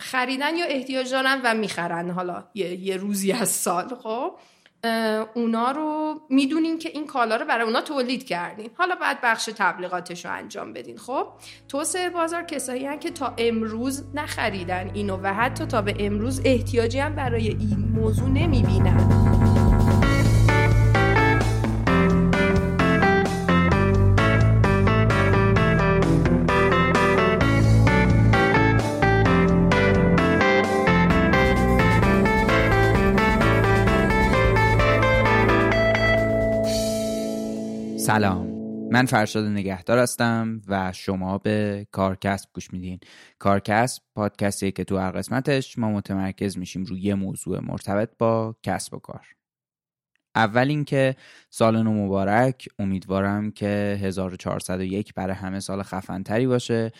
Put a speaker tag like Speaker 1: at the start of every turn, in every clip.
Speaker 1: خریدن یا احتیاج دارن و می‌خرن. حالا یه, یه روزی از سال خب؟ اونا رو می‌دونین که این کالا رو برای اونا تولید کردین. حالا بعد بخش تبلیغاتش رو انجام بدین خب؟ توسعه بازار کسایی هن که تا امروز نخریدن اینو و حتی تا به امروز احتیاجی هم برای این موضوع نمی‌بینن.
Speaker 2: سلام. من فرشاد نگهدار هستم و شما به کارکسب گوش میدین. کارکسب پادکستی که تو هر قسمتش ما متمرکز میشیم روی یه موضوع مرتبط با کسب و کار. اول اینکه سال نو مبارک امیدوارم که 1401 برای همه سال خفنتری باشه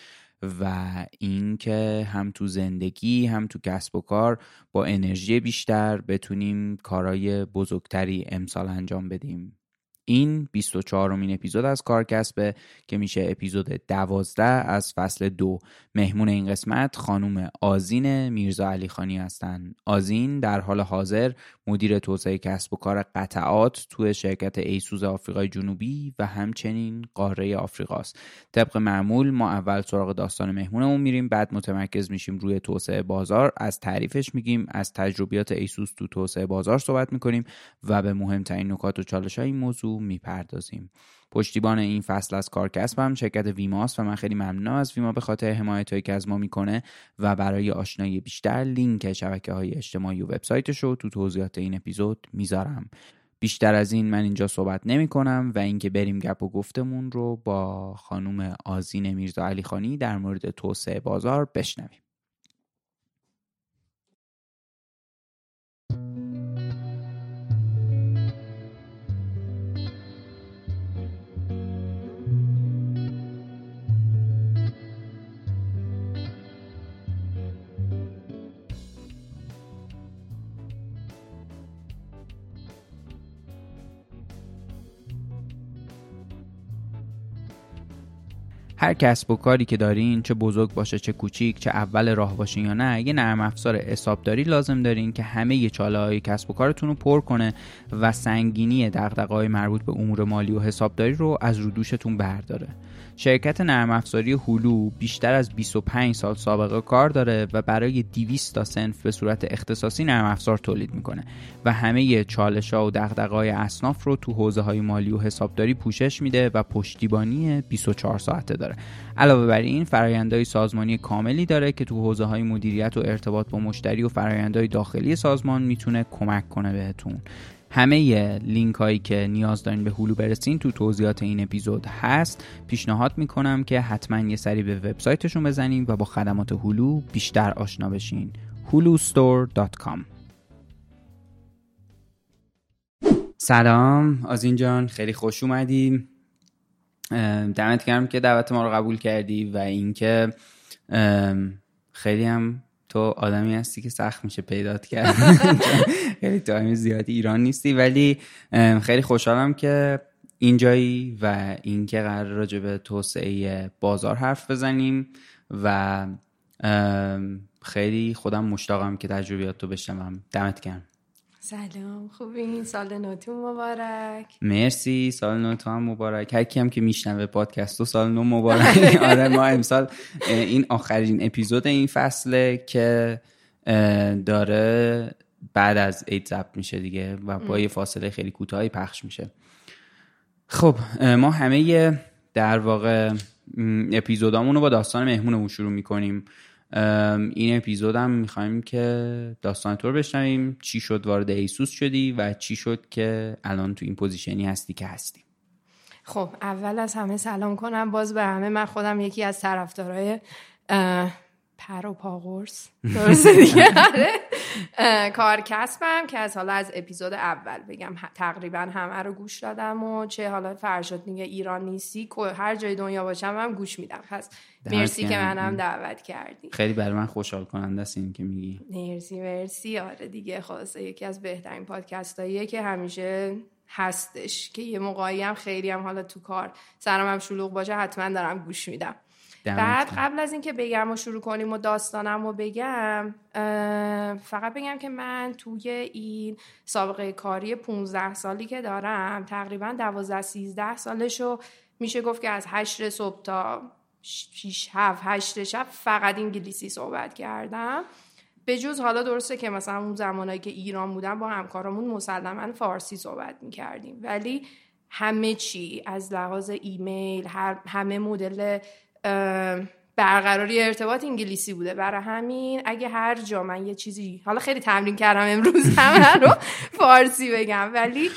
Speaker 2: و اینکه هم تو زندگی هم تو کسب و کار با انرژی بیشتر بتونیم کارهای بزرگتری امسال انجام بدیم. این 24 امین اپیزود از کارکسبه که میشه اپیزود 12 از فصل دو. مهمون این قسمت خانوم آزین میرزا علی خانی هستن. آزین در حال حاضر مدیر توسعه کسب و کار قطعات توی شرکت ایسوز آفریقای جنوبی و همچنین قاره آفریقاست. طبق معمول ما اول سراغ داستان مهمونمون میریم بعد متمرکز میشیم روی توسعه بازار. از تعریفش میگیم از تجربیات ایسوس تو توسعه بازار صحبت می‌کنیم و به مهمترین نکات و چالش های این موضوع می‌پردازیم. پشتیبان این فصل از کارکسبم شرکت ویماست و من خیلی ممنونم از ویما به خاطر حمایت هایی که از ما می‌کنه و برای آشنایی بیشتر لینک شبکه های اجتماعی و وبسایتش رو تو توضیحات این اپیزود می‌ذارم. بیشتر از این من اینجا صحبت نمی کنم و اینکه بریم گپ و گفتمون رو با خانم آزین میرزا علی خانی در مورد توسعه بازار بشنویم. هر کسب و کاری که دارین چه بزرگ باشه چه کوچیک چه اول راه باشه یا نه یه نرم افزار حسابداری لازم دارین که همه چاله های کسب و کارتون رو پر کنه و سنگینی دغدغه‌های مربوط به امور مالی و حسابداری رو از رو دوشتون برداره. شرکت نرم افزاری هولو بیشتر از 25 سال سابقه کار داره و برای 200 تا سنف به صورت اختصاصی نرم افزار تولید می‌کنه و همه چالش ها و دغدغه‌های اصناف رو تو حوزه های مالی و حسابداری پوشش میده و پشتیبانی 24 ساعته داره. علاوه بر این فرایندهای سازمانی کاملی داره که تو حوزه های مدیریت و ارتباط با مشتری و فرایندهای داخلی سازمان می‌تونه کمک کنه بهتون. همه لینک هایی که نیاز دارین به هلو برسین تو توضیحات این اپیزود هست. پیشنهاد می‌کنم که حتما یه سری به وبسایتشون بزنین و با خدمات هلو بیشتر آشنا بشین. hulustore.com سلام آزین جان خیلی خوش اومدیم دمت گرم که دعوت ما رو قبول کردی و اینکه خیلی هم تو آدمی هستی که سخت میشه پیدات کرد. خیلی تایم زیادی ایران نیستی. ولی خیلی خوشحالم که اینجایی و اینکه قرار راجع به توسعه بازار حرف بزنیم و خیلی خودم مشتاقم که تجربیات تو بشنوم. دمت گرم.
Speaker 1: سلام خوبین سال نوتون مبارک.
Speaker 2: مرسی سال نو تو هم مبارک. هر هم که میشنوه پادکست تو سال نو مبارک. آره ما امسال این آخرین اپیزود این فصله که داره بعد از عید ضبط میشه دیگه و با یه فاصله خیلی کوتاهی پخش میشه. خب ما همه در واقع اپیزودامون رو با داستان مهمونمون شروع می‌کنیم. این اپیزود هم می‌خوایم که داستان تو رو بشنویم. چی شد؟ وارد ASUS شدی و چی شد که الان تو این position ی هستی که هستی
Speaker 1: خب اول از همه سلام کنم. باز به همه من خودم یکی از طرفدارای پر و پاغرس. درسته دیگه؟ آره. کار کسبم که از حالا از اپیزود اول بگم تقریبا همه رو گوش دادم و چه حالا فرشاد میگه ایران نیستی هر جای دنیا باشم هم گوش میدم. پس مرسی که منم دعوت کردی.
Speaker 2: خیلی برای من خوشحال کننده است این که میگی.
Speaker 1: مرسی مرسی. آره دیگه خلاصه یکی از بهترین پادکست که همیشه هستش که یه موقعی هم خیلی هم حالا تو کار سرم هم شلوغ باشه حتما دارم گوش میدم. بعد قبل از اینکه بگم و شروع کنیم و داستانم رو بگم فقط بگم که من توی این سابقه کاری 15 سالی که دارم تقریبا 12 13 سالشو میشه گفت که از 8 صبح تا 6 7 8 شب فقط انگلیسی صحبت کردم. به جز حالا درسته که مثلا اون زمانایی که ایران بودم با همکارامون مسلما فارسی صحبت می‌کردیم. ولی همه چی از لحاظ ایمیل هر همه مدل برقراری ارتباط انگلیسی بوده. برای همین اگه هر جا من یه چیزی حالا خیلی تمرین کردم امروز همه رو فارسی بگم. ولی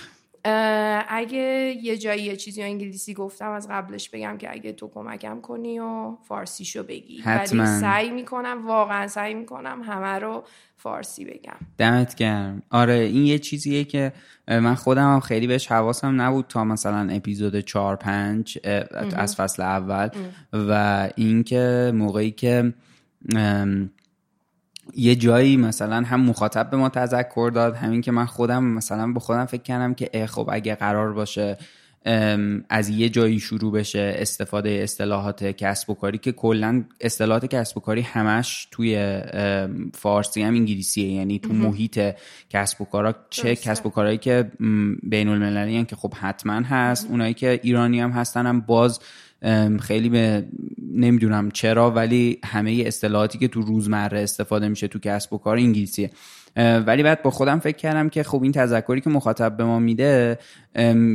Speaker 1: اگه یه جایی یه چیزی انگلیسی گفتم از قبلش بگم که اگه تو کمکم کنی و فارسیشو بگی.
Speaker 2: حتما.
Speaker 1: ولی سعی می‌کنم واقعا سعی می‌کنم همه رو فارسی بگم.
Speaker 2: دمت گرم. آره این یه چیزیه که من خودم هم خیلی بهش حواسم نبود تا مثلا اپیزود 4 5 از فصل اول. و اینکه موقعی که یه جایی مثلا هم مخاطب به ما تذکر داد همین که من خودم مثلا به خودم فکر کردم که خب اگه قرار باشه از یه جایی شروع بشه استفاده اصطلاحات کسب و کاری که کلا اصطلاحات کسب و کاری همش توی فارسی هم انگلیسیه یعنی تو محیط کسب و کارا چه کسب و کارهایی که بین المللی که خب حتما هست اونایی که ایرانی هم هستن هم باز خیلی به نمی‌دونم چرا ولی همه اصطلاحاتی که تو روزمره استفاده میشه تو کسب و کار انگلیسیه. ولی بعد با خودم فکر کردم که خب این تذکری که مخاطب به ما میده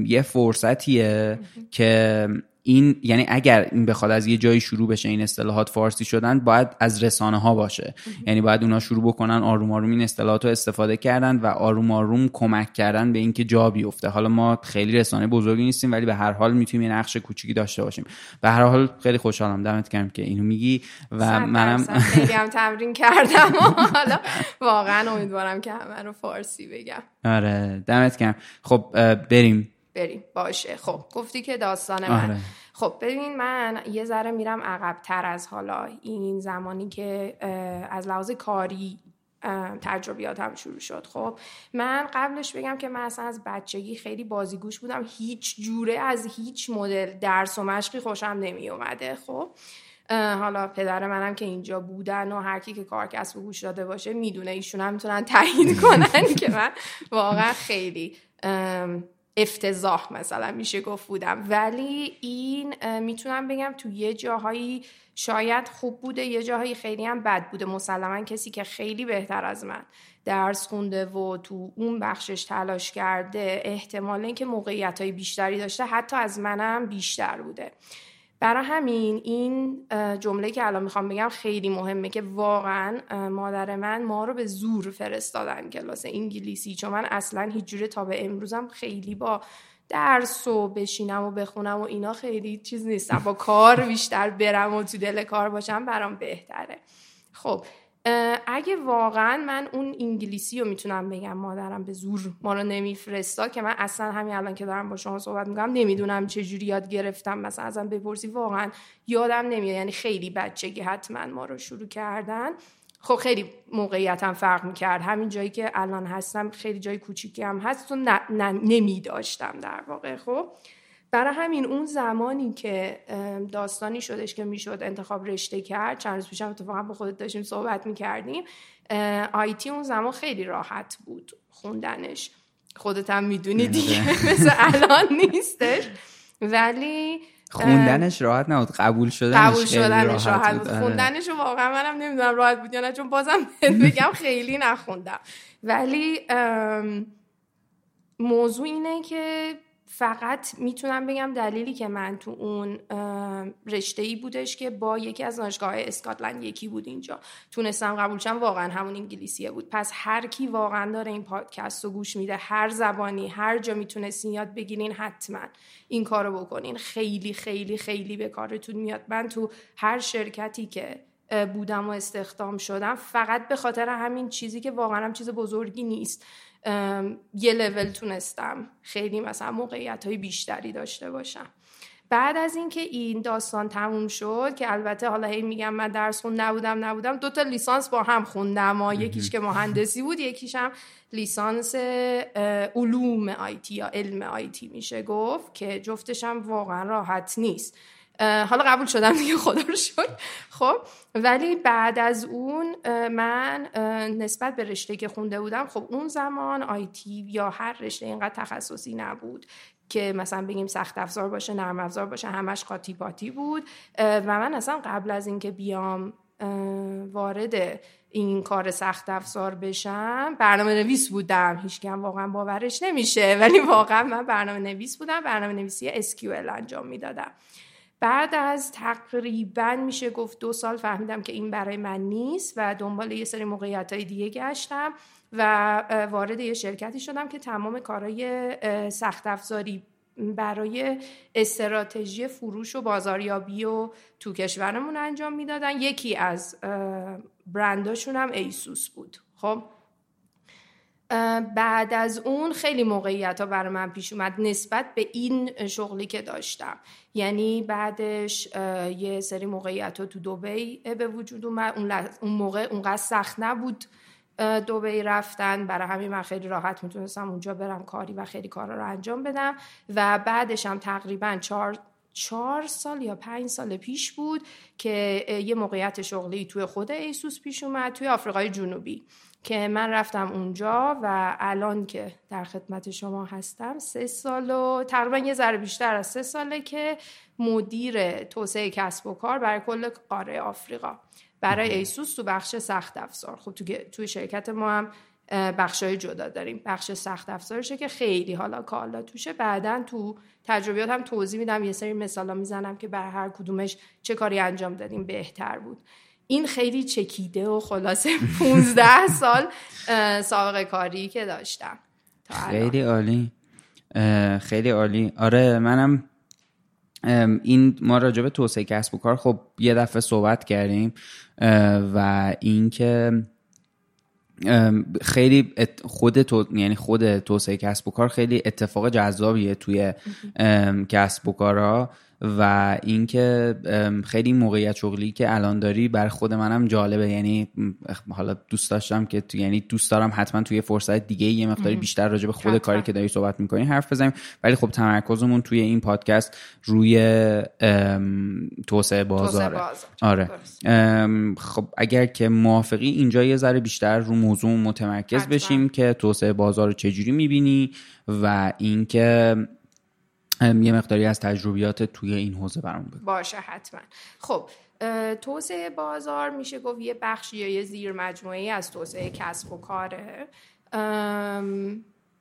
Speaker 2: یه فرصتیه که این یعنی اگر این بخواد از یه جایی شروع بشه این اصطلاحات فارسی شدن باید از رسانه ها باشه یعنی باید اونا شروع بکنن آروم آروم این اصطلاحات رو استفاده کردن و آروم آروم کمک کردن به اینکه جا بیفته. حالا ما خیلی رسانه بزرگی نیستیم ولی به هر حال می‌تونیم یه نقش کوچیکی داشته باشیم. به هر حال خیلی خوشحالم دمت گرم که اینو میگی و منم
Speaker 1: خیلی هم تمرین کردم حالا واقعا امیدوارم که همه رو فارسی بگم.
Speaker 2: آره دمت گرم. خب بریم.
Speaker 1: بریم. باشه. خب گفتی که داستان من. آره. خب ببین من یه ذره میرم عقبتر از حالا. این زمانی که از لحاظ کاری تجربیاتم شروع شد. خب من قبلش بگم که من اصلا از بچگی خیلی بازیگوش بودم. هیچ جوره از هیچ مدل درس و مشقی خوشم نمی اومده خب حالا پدر منم که اینجا بودن و هر کی که کار کسب و گوش داده باشه می‌دونه ایشون هم می‌تونن تایید کنن که من واقعا خیلی افتضاح مثلا میشه گفت بودم. ولی این می‌تونم بگم تو یه جاهایی شاید خوب بوده یه جاهایی خیلی هم بد بوده. مسلما کسی که خیلی بهتر از من درس خونده و تو اون بخشش تلاش کرده احتمال اینکه موقعیت های بیشتری داشته حتی از منم بیشتر بوده. برای همین این جمله که الان می‌خوام بگم خیلی مهمه که واقعا مادر من ما رو به زور فرستادن کلاس انگلیسی چون من اصلا هیچ جوره تا به امروزم خیلی با درس و بشینم و بخونم و اینا خیلی چیز نیستم. با کار بیشتر برم و تو دل کار باشم برام بهتره. خب اگه واقعا من اون انگلیسی رو می‌تونم بگم مادرم به زور ما رو نمیفرستا که من اصلا همین الان که دارم با شما صحبت می‌کنم نمی‌دونم چه جوری یاد گرفتم. مثلا ازم بپرسی واقعا یادم نمیاد. یعنی خیلی بچگی حتما ما رو شروع کردن. خب خیلی موقعیتم فرق می‌کرد. همین جایی که الان هستم خیلی جای کوچیکی هم هست و نمی داشتم در واقع. خب برای همین اون زمانی که داستانی شدش که می‌شد انتخاب رشته کرد چند روز پیشم اتفاقا با خودت داشتیم صحبت می‌کردیم آیتی اون زمان خیلی راحت بود خوندنش. خودت هم می‌دونی دیگه مثل الان نیستش. ولی
Speaker 2: خوندنش راحت نبود. قبول شدنش
Speaker 1: قبول شدنش راحت, بود, آره. خوندنش واقعا منم نمی‌دونم راحت بود یا نه چون بازم بگم خیلی نخوندم. ولی موضوع اینه که فقط می‌تونم بگم دلیلی که من تو اون رشته ای بودش که با یکی از دانشگاه اسکاتلند یکی بود اینجا. تونستم قبول شم. واقعا همون انگلیسیه بود. پس هر کی واقعا داره این پادکست رو گوش میده هر زبانی هر جا می‌تونستین یاد بگیرین حتما این کارو بکنین. خیلی خیلی خیلی به کارتون میاد. من تو هر شرکتی که بودم و استخدام شدم فقط به خاطر همین چیزی که واقعا هم چیز بزرگی نیست. یه لول تونستم خیلی مثلا موقعیت های بیشتری داشته باشم. بعد از اینکه این داستان تموم شد که البته حالا هی میگم من درس خون نبودم نبودم دو تا لیسانس با هم خوندم. و یکیش که مهندسی بود یکیش هم لیسانس علوم آیتی یا علم آیتی میشه گفت که جفتش هم واقعا راحت نیست. حالا قبول شدم دیگه خدا رو شد خب ولی بعد از اون من نسبت به رشته که خونده بودم خب اون زمان آیتی یا هر رشته اینقدر تخصصی نبود که مثلا بگیم سخت افزار باشه نرم افزار باشه همش قاطی پاتی بود. و من اصلا قبل از اینکه بیام وارد این کار سخت افزار بشم برنامه نویس بودم. هیچکم واقعا باورش نمیشه ولی واقعا من برنامه نویس بودم برنامه نویسی SQL انجام می‌دادم. بعد از تقریبا میشه گفت دو سال فهمیدم که این برای من نیست و دنبال یه سری موقعیت های دیگه گشتم و وارد یه شرکتی شدم که تمام کارهای سخت افزاری برای استراتژی فروش و بازاریابی و تو کشورمون انجام می‌دادن. یکی از برنداشون هم ایسوس بود. خب؟ بعد از اون خیلی موقعیت ها برای من پیش اومد نسبت به این شغلی که داشتم. یعنی بعدش یه سری موقعیت ها تو دوبی به وجود اومد. اون موقع اونقدر سخت نبود دوبی رفتن. برای همین من خیلی راحت می‌تونستم اونجا برم کاری و خیلی کارا رو انجام بدم. و بعدش هم تقریبا چهار چهار سال یا پنج سال پیش بود که یه موقعیت شغلی توی خود ایسوس پیش اومد توی آفریقای جنوبی. که من رفتم اونجا و الان که در خدمت شما هستم سه سال و تقریبا یه ذره بیشتر از سه ساله که مدیر توسعه کسب و کار برای کل قاره آفریقا. برای ایسوس تو بخش سخت افزار. خب تو توی شرکت ما هم های جدا داریم. بخش سخت افزارشه که خیلی حالا کالا توشه. بعدا تو تجربیات هم توضیح میدم. یه سری مثالا می‌زنم که بر هر کدومش چه کاری انجام دادیم. بهتر بود. این خیلی چکیده و خلاصه 15 سال سابقه کاری که داشتم.
Speaker 2: خیلی عالی. خیلی عالی. آره منم این ما راجع به توسعه کسب و کار خب یه دفعه صحبت کردیم و اینکه خیلی خود تو... یعنی خود توسعه کسب و کار خیلی اتفاق جذابیه توی کسب و کارها و اینکه خیلی موقعیت شغلی که الان داری بر خود منم جالبه. یعنی حالا دوست داشتم که تو یعنی دوست دارم حتما توی فرصت دیگه یه مقداری بیشتر راجع به خود کاری که داری صحبت می‌کنی حرف بزنیم. ولی خب تمرکزمون توی این پادکست روی توسعه بازاره. آره. خب اگر که موافقی اینجا یه ذره بیشتر رو موضوع متمرکز بشیم که توسعه بازار رو چجوری می‌بینی و اینکه یه مقداری از تجربیات توی این حوزه برام بگو.
Speaker 1: باشه حتما. خب توسعه بازار میشه گفت یه بخشی یا یه زیر مجموعه از توسعه کسب و کاره.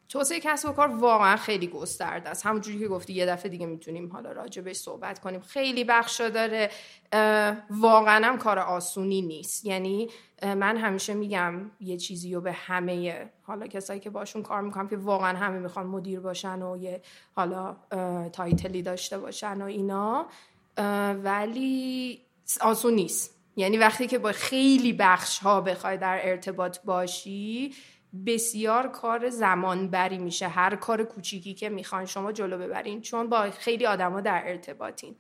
Speaker 1: توسعه کسب و کار واقعا خیلی گسترده است. همونجوری که گفتی یه دفعه دیگه می‌تونیم حالا راجبش صحبت کنیم. خیلی بخشا داره. واقعا هم کار آسونی نیست. یعنی من همیشه میگم یه چیزی رو به همه حالا کسایی که باشون کار می‌کنم که واقعا همه می‌خوان مدیر باشن و یه حالا تایتلی داشته باشن و اینا. ولی آسون نیست. یعنی وقتی که با خیلی بخش ها بخوای در ارتباط باشی بسیار کار زمان بری میشه هر کار کوچیکی که می‌خوان شما جلو ببرین چون با خیلی آدما در ارتباطین.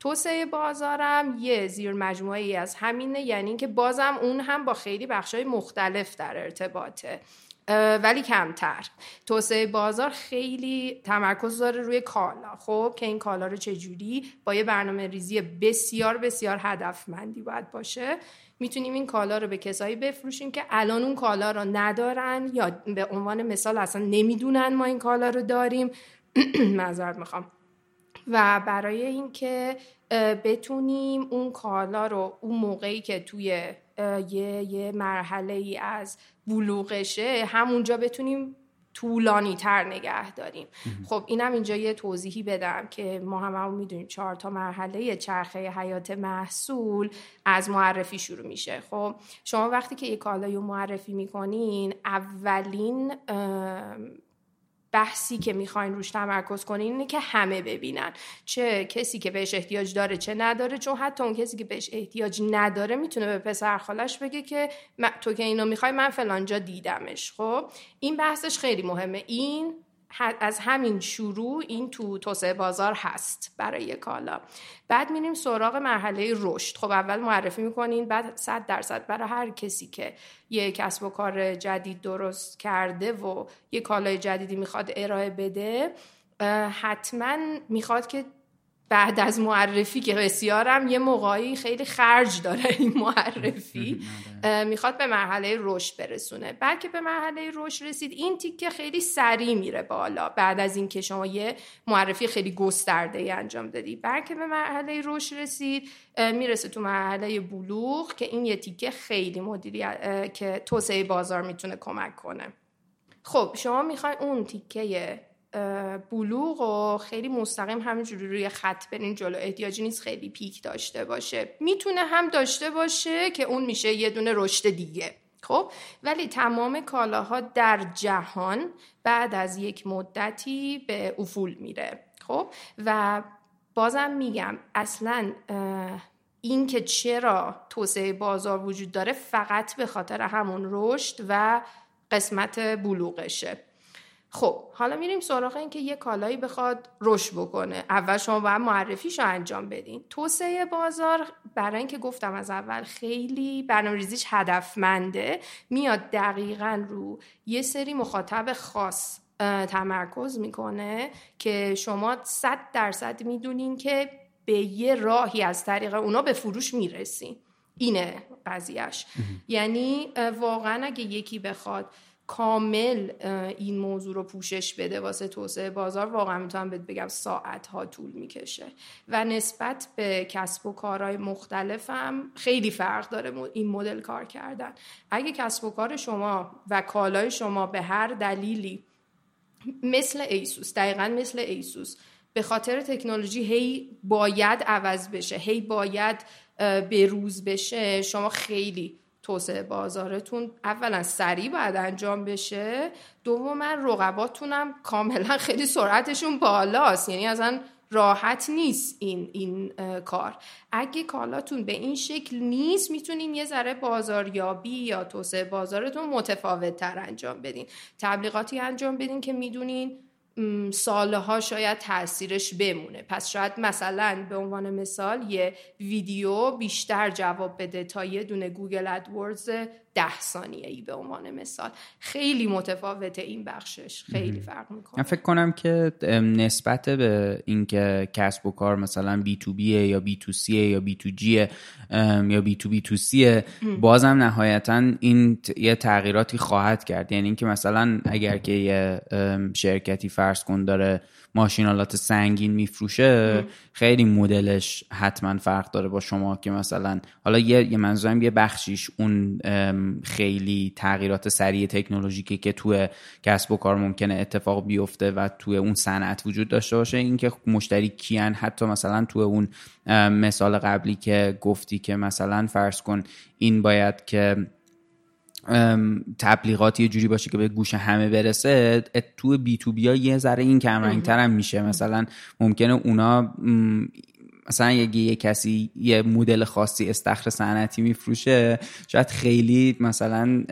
Speaker 1: توسعه بازارم یه زیر مجموعه ای از همینه یعنی اینکه بازم اون هم با خیلی بخشای مختلف در ارتباطه ولی کمتر. توسعه بازار خیلی تمرکز داره روی کالا. خب که این کالا رو چجوری با یه برنامه ریزی بسیار بسیار هدفمندی باید باشه. می‌تونیم این کالا رو به کسایی بفروشیم که الان اون کالا رو ندارن یا به عنوان مثال اصلا نمی‌دونن ما این کالا رو داریم. معذرت می‌خوام. و برای اینکه بتونیم اون کالا رو اون موقعی که توی یه, یه مرحله ای از بلوغشه همونجا بتونیم طولانی تر نگه داریم. خب اینم اینجا یه توضیحی بدم که ما هم هم می‌دونیم چهار تا مرحله چرخه حیات محصول از معرفی شروع میشه. خب شما وقتی که یه کالایی معرفی می‌کنین اولین بحثی که می‌خواین روش تمرکز کنین اینه که همه ببینن. چه کسی که بهش احتیاج داره چه نداره. چون حتی اون کسی که بهش احتیاج نداره می‌تونه به پسر خالش بگه که تو که اینو می‌خوای من فلانجا دیدمش. خب؟ این بحثش خیلی مهمه. این از همین شروع این تو توسعه بازار هست برای کالا بعد میریم سراغ مرحله رشد. خب اول معرفی می‌کنین بعد صد درصد برای هر کسی که یه کسب و کار جدید درست کرده و یه کالای جدیدی می‌خواد ارائه بده حتما می‌خواد که بعد از معرفی که بسیارم یه موقعی خیلی خرج داره این معرفی. می‌خواد به مرحله رشد برسونه. بعد که به مرحله رشد رسید این تیکه خیلی سریع میره بالا. بعد از اینکه شما یه معرفی خیلی گسترده ای انجام دادی. بعد که به مرحله رشد رسید می‌رسه تو مرحله بلوغ که این یه تیکه خیلی مدیری که توسعه بازار می‌تونه کمک کنه. خب شما می‌خوای اون تیکه بلوغ و خیلی مستقیم همینجوری روی خط برین جلو. احتیاجی نیست خیلی پیک داشته باشه. می‌تونه هم داشته باشه که اون میشه یه دونه رشد دیگه. خب؟ ولی تمام کالاها در جهان بعد از یک مدتی به افول میره. خب؟ و بازم میگم اصلا این که چرا توسعه بازار وجود داره فقط به خاطر همون رشد و قسمت بلوغشه. خب حالا میریم سراغ این که یه کالایی بخواد رشد بکنه. اول شما باید معرفیش رو انجام بدین. توسعه بازار برای اینکه گفتم از اول خیلی برنامه‌ریزیش هدفمنده. میاد دقیقا رو یه سری مخاطب خاص تمرکز می‌کنه که شما صد درصد می‌دونین که به یه راهی از طریق اونا به فروش می‌رسین. اینه قضیهش یعنی واقعا اگه یکی بخواد کامل این موضوع رو پوشش بده واسه توسعه بازار واقعا می‌تونم بهت بگم ساعت ها طول می‌کشه. و نسبت به کسب و کارهای مختلف هم خیلی فرق داره این مدل کار کردن. اگه کسب و کار شما و کالای شما به هر دلیلی مثل ایسوس دقیقا مثل ایسوس به خاطر تکنولوژی هی باید عوض بشه هی باید بروز بشه شما خیلی توسعه بازارتون اولا سریع باید انجام بشه دوما رقباتونم کاملا خیلی سرعتشون بالاست یعنی اصلا راحت نیست این این کار. اگه کالاتون به این شکل نیست می‌تونین یه ذره بازاریابی یا توسعه بازارتون متفاوت تر انجام بدین. تبلیغاتی انجام بدین که می‌دونین سالها شاید تاثیرش بمونه. پس شاید مثلا به عنوان مثال یه ویدیو بیشتر جواب بده تا یه دونه گوگل ادوردز ده ثانیه ای به عنوان مثال. خیلی متفاوته این بخشش. خیلی فرق می‌کنه.
Speaker 2: من فکر کنم که نسبت به اینکه کسب و کار مثلا بی تو بیه یا بی تو سیه یا بی تو جیه یا بی تو بی تو سیه بازم نهایتا این یه تغییراتی خواهد کرد. یعنی اینکه مثلا اگر که یه شرکتی فرض کن داره ماشینالات سنگین میفروشه خیلی مدلش حتما فرق داره با شما که مثلا حالا یه, یه منظورم یه بخشیش اون خیلی تغییرات سریع تکنولوژیکی که توی کسب و کار ممکنه اتفاق بیفته و توی اون صنعت وجود داشته باشه اینکه مشتری کیان حتی مثلا توی اون مثال قبلی که گفتی که مثلا فرض کن این باید که تبلیغات یه جوری باشه که به گوش همه برسه تو بی تو بیا یه ذره این کمرنگتر هم میشه. مثلا ممکنه اونا مثلا اگه یه کسی یه مدل خاصی استخر صنعتی میفروشه شاید خیلی مثلا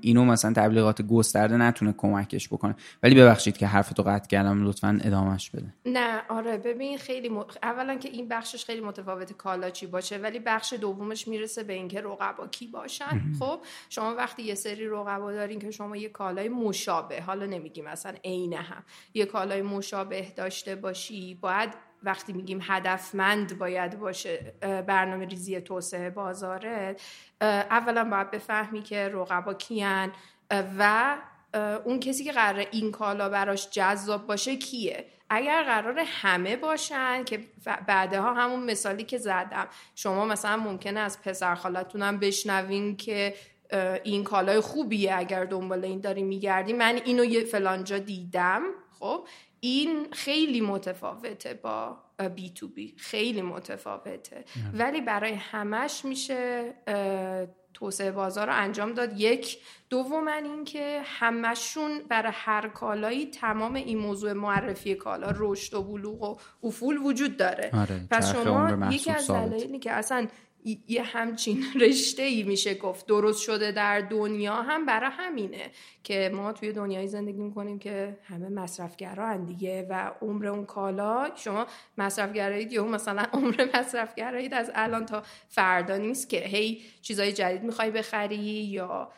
Speaker 2: اینو مثلا تبلیغات گسترده نتونه کمکش بکنه. ولی ببخشید که حرفتو قطع کردم لطفا ادامهش بده.
Speaker 1: نه آره ببین خیلی م... اولا که این بخشش خیلی متفاوت کالا چی باشه ولی بخش دومش می‌رسه به اینکه رقبا کی باشن. خب شما وقتی یه سری رقبا دارین که شما یه کالای مشابه حالا نمیگیم مثلا عین هم یه کالای مشابه داشته باشی باید وقتی میگیم هدفمند باید باشه برنامه ریزی توسعه بازاره اولا باید بفهمی که رقبا کیان و اون کسی که قرار این کالا براش جذاب باشه کیه؟ اگر قرار همه باشن که بعدها همون مثالی که زدم شما مثلا ممکنه از پسر خالتونم بشنوین که این کالای خوبیه اگر دنبال این داری میگردی من اینو یه فلانجا دیدم خب؟ این خیلی متفاوته با بی تو بی. خیلی متفاوته. ولی برای همش میشه توسعه بازار رو انجام داد. یک دوم این که همشون برای هر کالایی تمام این موضوع معرفی کالا رشد و بلوغ و افول وجود داره.
Speaker 2: آره،
Speaker 1: پس شما یکی از دلایلی که اصلا یه همچین رشته ای میشه گفت. درست شده در دنیا هم برای همینه که ما توی دنیای زندگی می‌کنیم که همه مصرفگرا دیگه و عمر اون کالا. شما مصرفگرایید یا مثلا عمر مصرفگرایید از الان تا فردا نیست که هی چیزای جدید می‌خوای بخری یا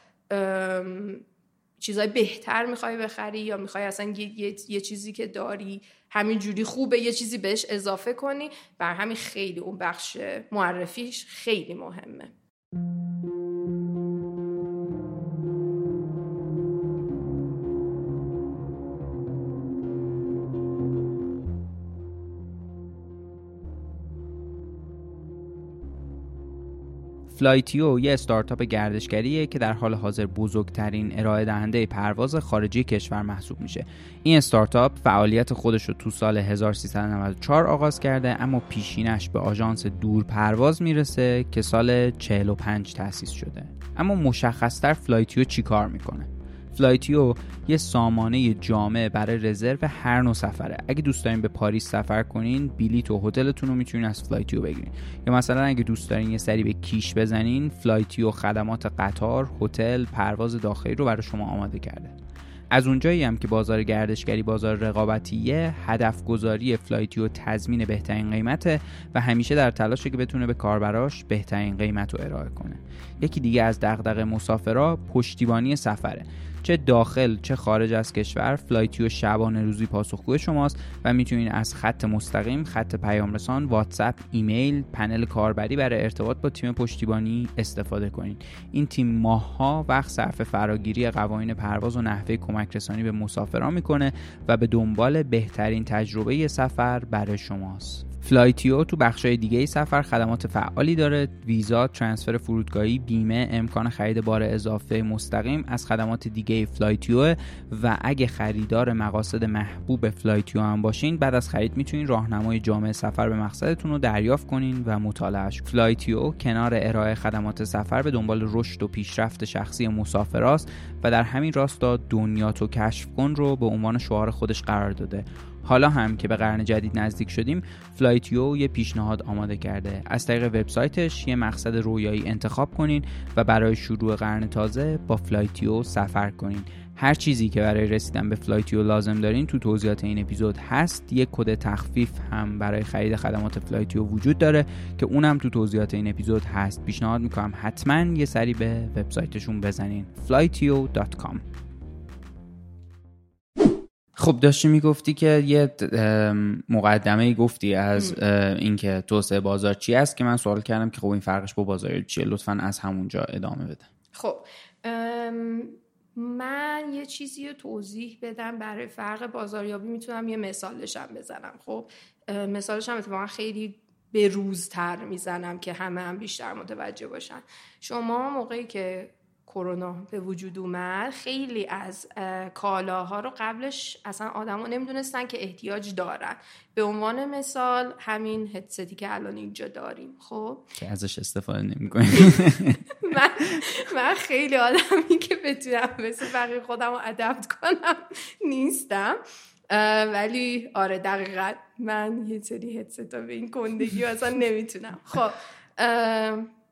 Speaker 1: چیزای بهتر می‌خوای بخری یا می‌خوای اصلا یه،, یه،, یه چیزی که داری همین جوری خوبه یه چیزی بهش اضافه کنی؟ بر همین خیلی اون بخش معرفیش خیلی مهمه.
Speaker 2: فلایتیو یه استارتاپ گردشگریه که در حال حاضر بزرگترین ارائه دهنده پرواز خارجی کشور محسوب میشه. این استارتاپ فعالیت خودش رو تو سال 1394 آغاز کرده اما پیشینش به آژانس دور پرواز می‌رسه که سال 45 تأسیس شده. اما مشخصتر فلایتیو چیکار می‌کنه؟ فلایتیو یه سامانه جامع برای رزرو هر نوع سفره. اگه دوست دارین به پاریس سفر کنین بلیط و هتلتون رو می‌تونین از فلایتیو بگیرین. یا مثلا اگه دوست دارین یه سری به کیش بزنین فلایتیو خدمات قطار هتل پرواز داخلی رو برای شما آماده کرده. از اونجایی هم که بازار گردشگری بازار رقابتیه هدف گذاری فلایتیو تضمین بهترین قیمته و همیشه در تلاشه که بتونه به کاربراش بهترین قیمت رو ارائه کنه. یکی دیگه از دغدغه مسافرا پشتیبانی سفره. چه داخل چه خارج از کشور فلایتیو شبانه روزی پاسخگوی شماست و می‌تونید از خط مستقیم خط پیام رسان واتساپ ایمیل پنل کاربری برای ارتباط با تیم پشتیبانی استفاده کنید این تیم ماهها وقت صرف فراگیری قوانین پرواز و نحوه کمک رسانی به مسافران می‌کنه و به دنبال بهترین تجربه سفر برای شماست. فلایتیو تو بخشای دیگه سفر خدمات فعالی داره. ویزا ترانسفر فرودگاهی بیمه امکان خرید بار اضافه مستقیم از خدمات دیگه فلایتیو. و اگه خریدار مقاصد محبوب فلایتیو هم باشین بعد از خرید می‌تونین راهنمای جامع سفر به مقصدتون رو دریافت کنین و مطالعهش فلایتیو کنار ارائه خدمات سفر به دنبال رشد و پیشرفت شخصی مسافراست و در همین راستا دنیا تو کشف کن رو به عنوان شعار خودش قرار داده. حالا هم که به قرن جدید نزدیک شدیم فلایتیو یه پیشنهاد آماده کرده. از طریق وبسایتش یه مقصد رویایی انتخاب کنین و برای شروع قرن تازه با فلایتیو سفر کنین. هر چیزی که برای رسیدن به فلایتیو لازم دارین تو توضیحات این اپیزود هست. یک کد تخفیف هم برای خرید خدمات فلایتیو وجود داره که اونم تو توضیحات این اپیزود هست. پیشنهاد می‌کنم حتما یه سری به وبسایتشون بزنین. Flightio.com خب داشتی می‌گفتی که یه مقدمه گفتی از اینکه توسعه بازار چی است که من سوال کردم که خب این فرقش با بازار چیه؟ لطفا از همونجا ادامه بده.
Speaker 1: خب من یه چیزی رو توضیح بدم برای فرق بازاریابی. می‌تونم یه مثالشم بزنم. خب مثالش هم اتفاقا خیلی به روزتر می‌زنم که همه هم بیشتر متوجه باشن. شما موقعی که کرونا به وجود اومد خیلی از کالاها رو قبلش اصلا آدما نمی‌دونستن که احتیاج دارن. به عنوان مثال همین هدستی که الان اینجا داریم خب؟
Speaker 2: که ازش استفاده نمی‌کنیم.
Speaker 1: من من خیلی آدمی که بتونم مثل بقیه خودم رو ادپت کنم نیستم. ولی آره دقیقا من یه سری هدستا به این کندگی اصلا نمی‌تونم. خب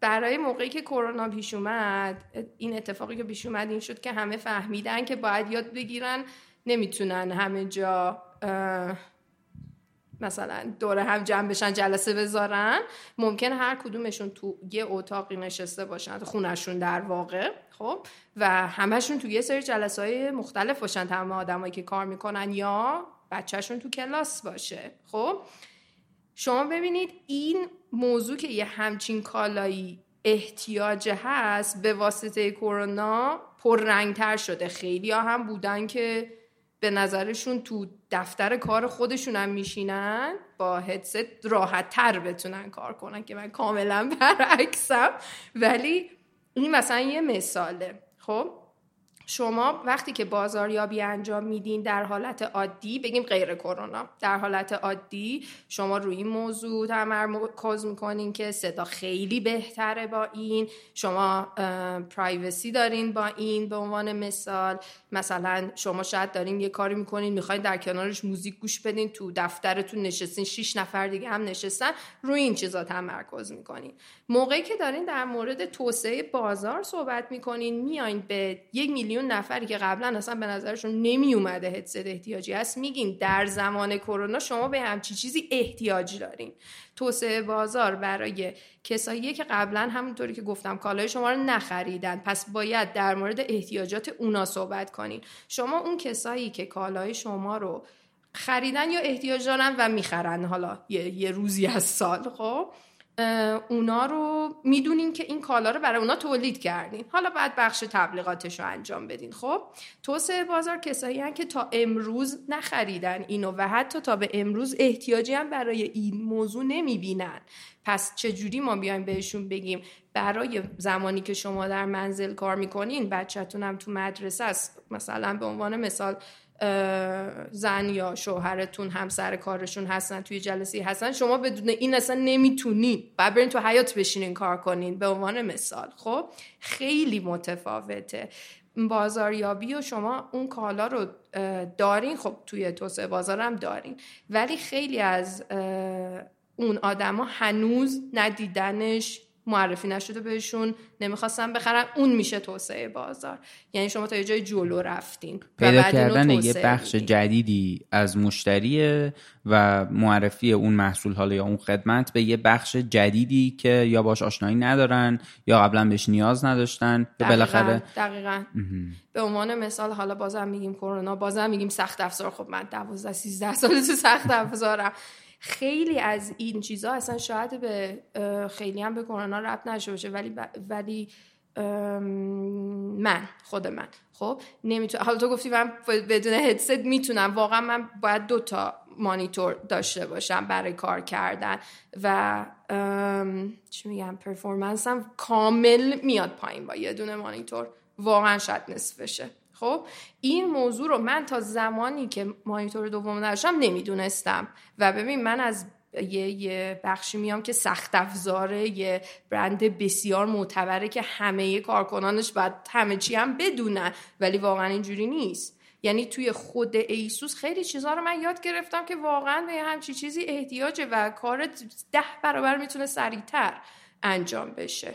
Speaker 1: برای موقعی که کرونا پیش اومد این اتفاقی که پیش اومد این شد که همه فهمیدن که باید یاد بگیرن نمی‌تونن همه جا مثلا دور هم جمع بشن جلسه بذارن. ممکن هر کدومشون تو یه اتاقی نشسته باشن خونشون در واقع خب؟ و همشون تو یه سری جلسه های مختلف باشن تمام آدمایی که کار می‌کنن یا بچهشون تو کلاس باشه خب؟ شما ببینید این موضوع که یه همچین کالایی احتیاج هست به واسطه کرونا پررنگتر شده. خیلی ها هم بودن که به نظرشون تو دفتر کار خودشون هم میشینن با هدست راحت تر بتونن کار کنن که من کاملا برعکسم. ولی این مثلا یه مثاله. خب؟ شما وقتی که بازاریابی انجام میدین در حالت عادی بگیم غیر کرونا در حالت عادی شما روی این موضوع تمرکز می‌کنین که صدا خیلی بهتره با این شما پرایوسی دارین با این به عنوان مثال. مثلا شما شاید دارین یه کاری می‌کنین می‌خواین در کنارش موزیک گوش بدین تو دفترتون نشستین شیش نفر دیگه هم نشستن روی این چیزا تمرکز می‌کنین. موقعی که دارین در مورد توسعه بازار صحبت می‌کنین میاین به یک میلیون نفری که قبلا اصلا به نظرشون نمی اومده هدست احتیاجی هست میگین در زمان کرونا شما به همچی چیزی احتیاج دارین. توسعه بازار برای کسایی که قبلا همونطوری که گفتم کالای شما رو نخریدن پس باید در مورد احتیاجات اونا صحبت کنین. شما اون کسایی که کالای شما رو خریدن یا احتیاج دارن و می‌خرن حالا یه, یه روزی از سال خب؟ اونا رو می‌دونین که این کالا رو برای اونا تولید کردین حالا باید بخش تبلیغاتش رو انجام بدین. خب توسعه بازار کسایی هم که تا امروز نخریدن اینو و حتی تا به امروز احتیاجی هم برای این موضوع نمی‌بینن. پس چجوری ما بیایم بهشون بگیم برای زمانی که شما در منزل کار می‌کنین بچهتون هم تو مدرسه است. مثلا به عنوان مثال زن یا شوهرتون همسر کارشون هستن توی جلسه هستن شما بدون این اصلا نمی‌تونین بعد برین تو حیات بشینین کار کنین. به عنوان مثال خب خیلی متفاوته. بازاریابی و شما اون کالا رو دارین. خب توی توسعه بازار هم دارین. ولی خیلی از اون آدما هنوز ندیدنش معرفی نشده بهشون نمی‌خواستن بخرن. اون میشه توسعه بازار. یعنی شما تا یه جای جلو رفتین
Speaker 2: پیدا کردن یه بخش جدیدی از مشتریه و معرفی اون محصول حالا یا اون خدمت به یه بخش جدیدی که یا باش آشنایی ندارن یا قبلا بهش نیاز نداشتن.
Speaker 1: دقیقا بالاخره دقیقا. به عنوان مثال حالا بازم میگیم کرونا بازم میگیم سخت افزار. خب من 12 13 سال تو سخت افزارم. خیلی از این چیزها اصلا شاید به خیلی هم به کرونا ربط نشه باشه ولی ولی من خود من. خب نمی‌تونم حالا تو گفتی من بدون هدست می‌تونم. واقعا من باید دو تا مانیتور داشته باشم برای کار کردن و چی میگم پرفورمنسم کامل میاد پایین با یه دونه مانیتور. واقعا شاید نصفشه خب این موضوع رو من تا زمانی که مانیتور دوم نداشتم نمی‌دونستم. و ببین من از یه, یه بخشی میام که سخت افزاره یه برند بسیار معتبره که همه کارکنانش باید همه چی هم بدونن ولی واقعا اینجوری نیست. یعنی توی خود ایسوس خیلی چیزها رو من یاد گرفتم که واقعا به همچی چیزی احتیاجه و کارت ده برابر می‌تونه سریعتر انجام بشه.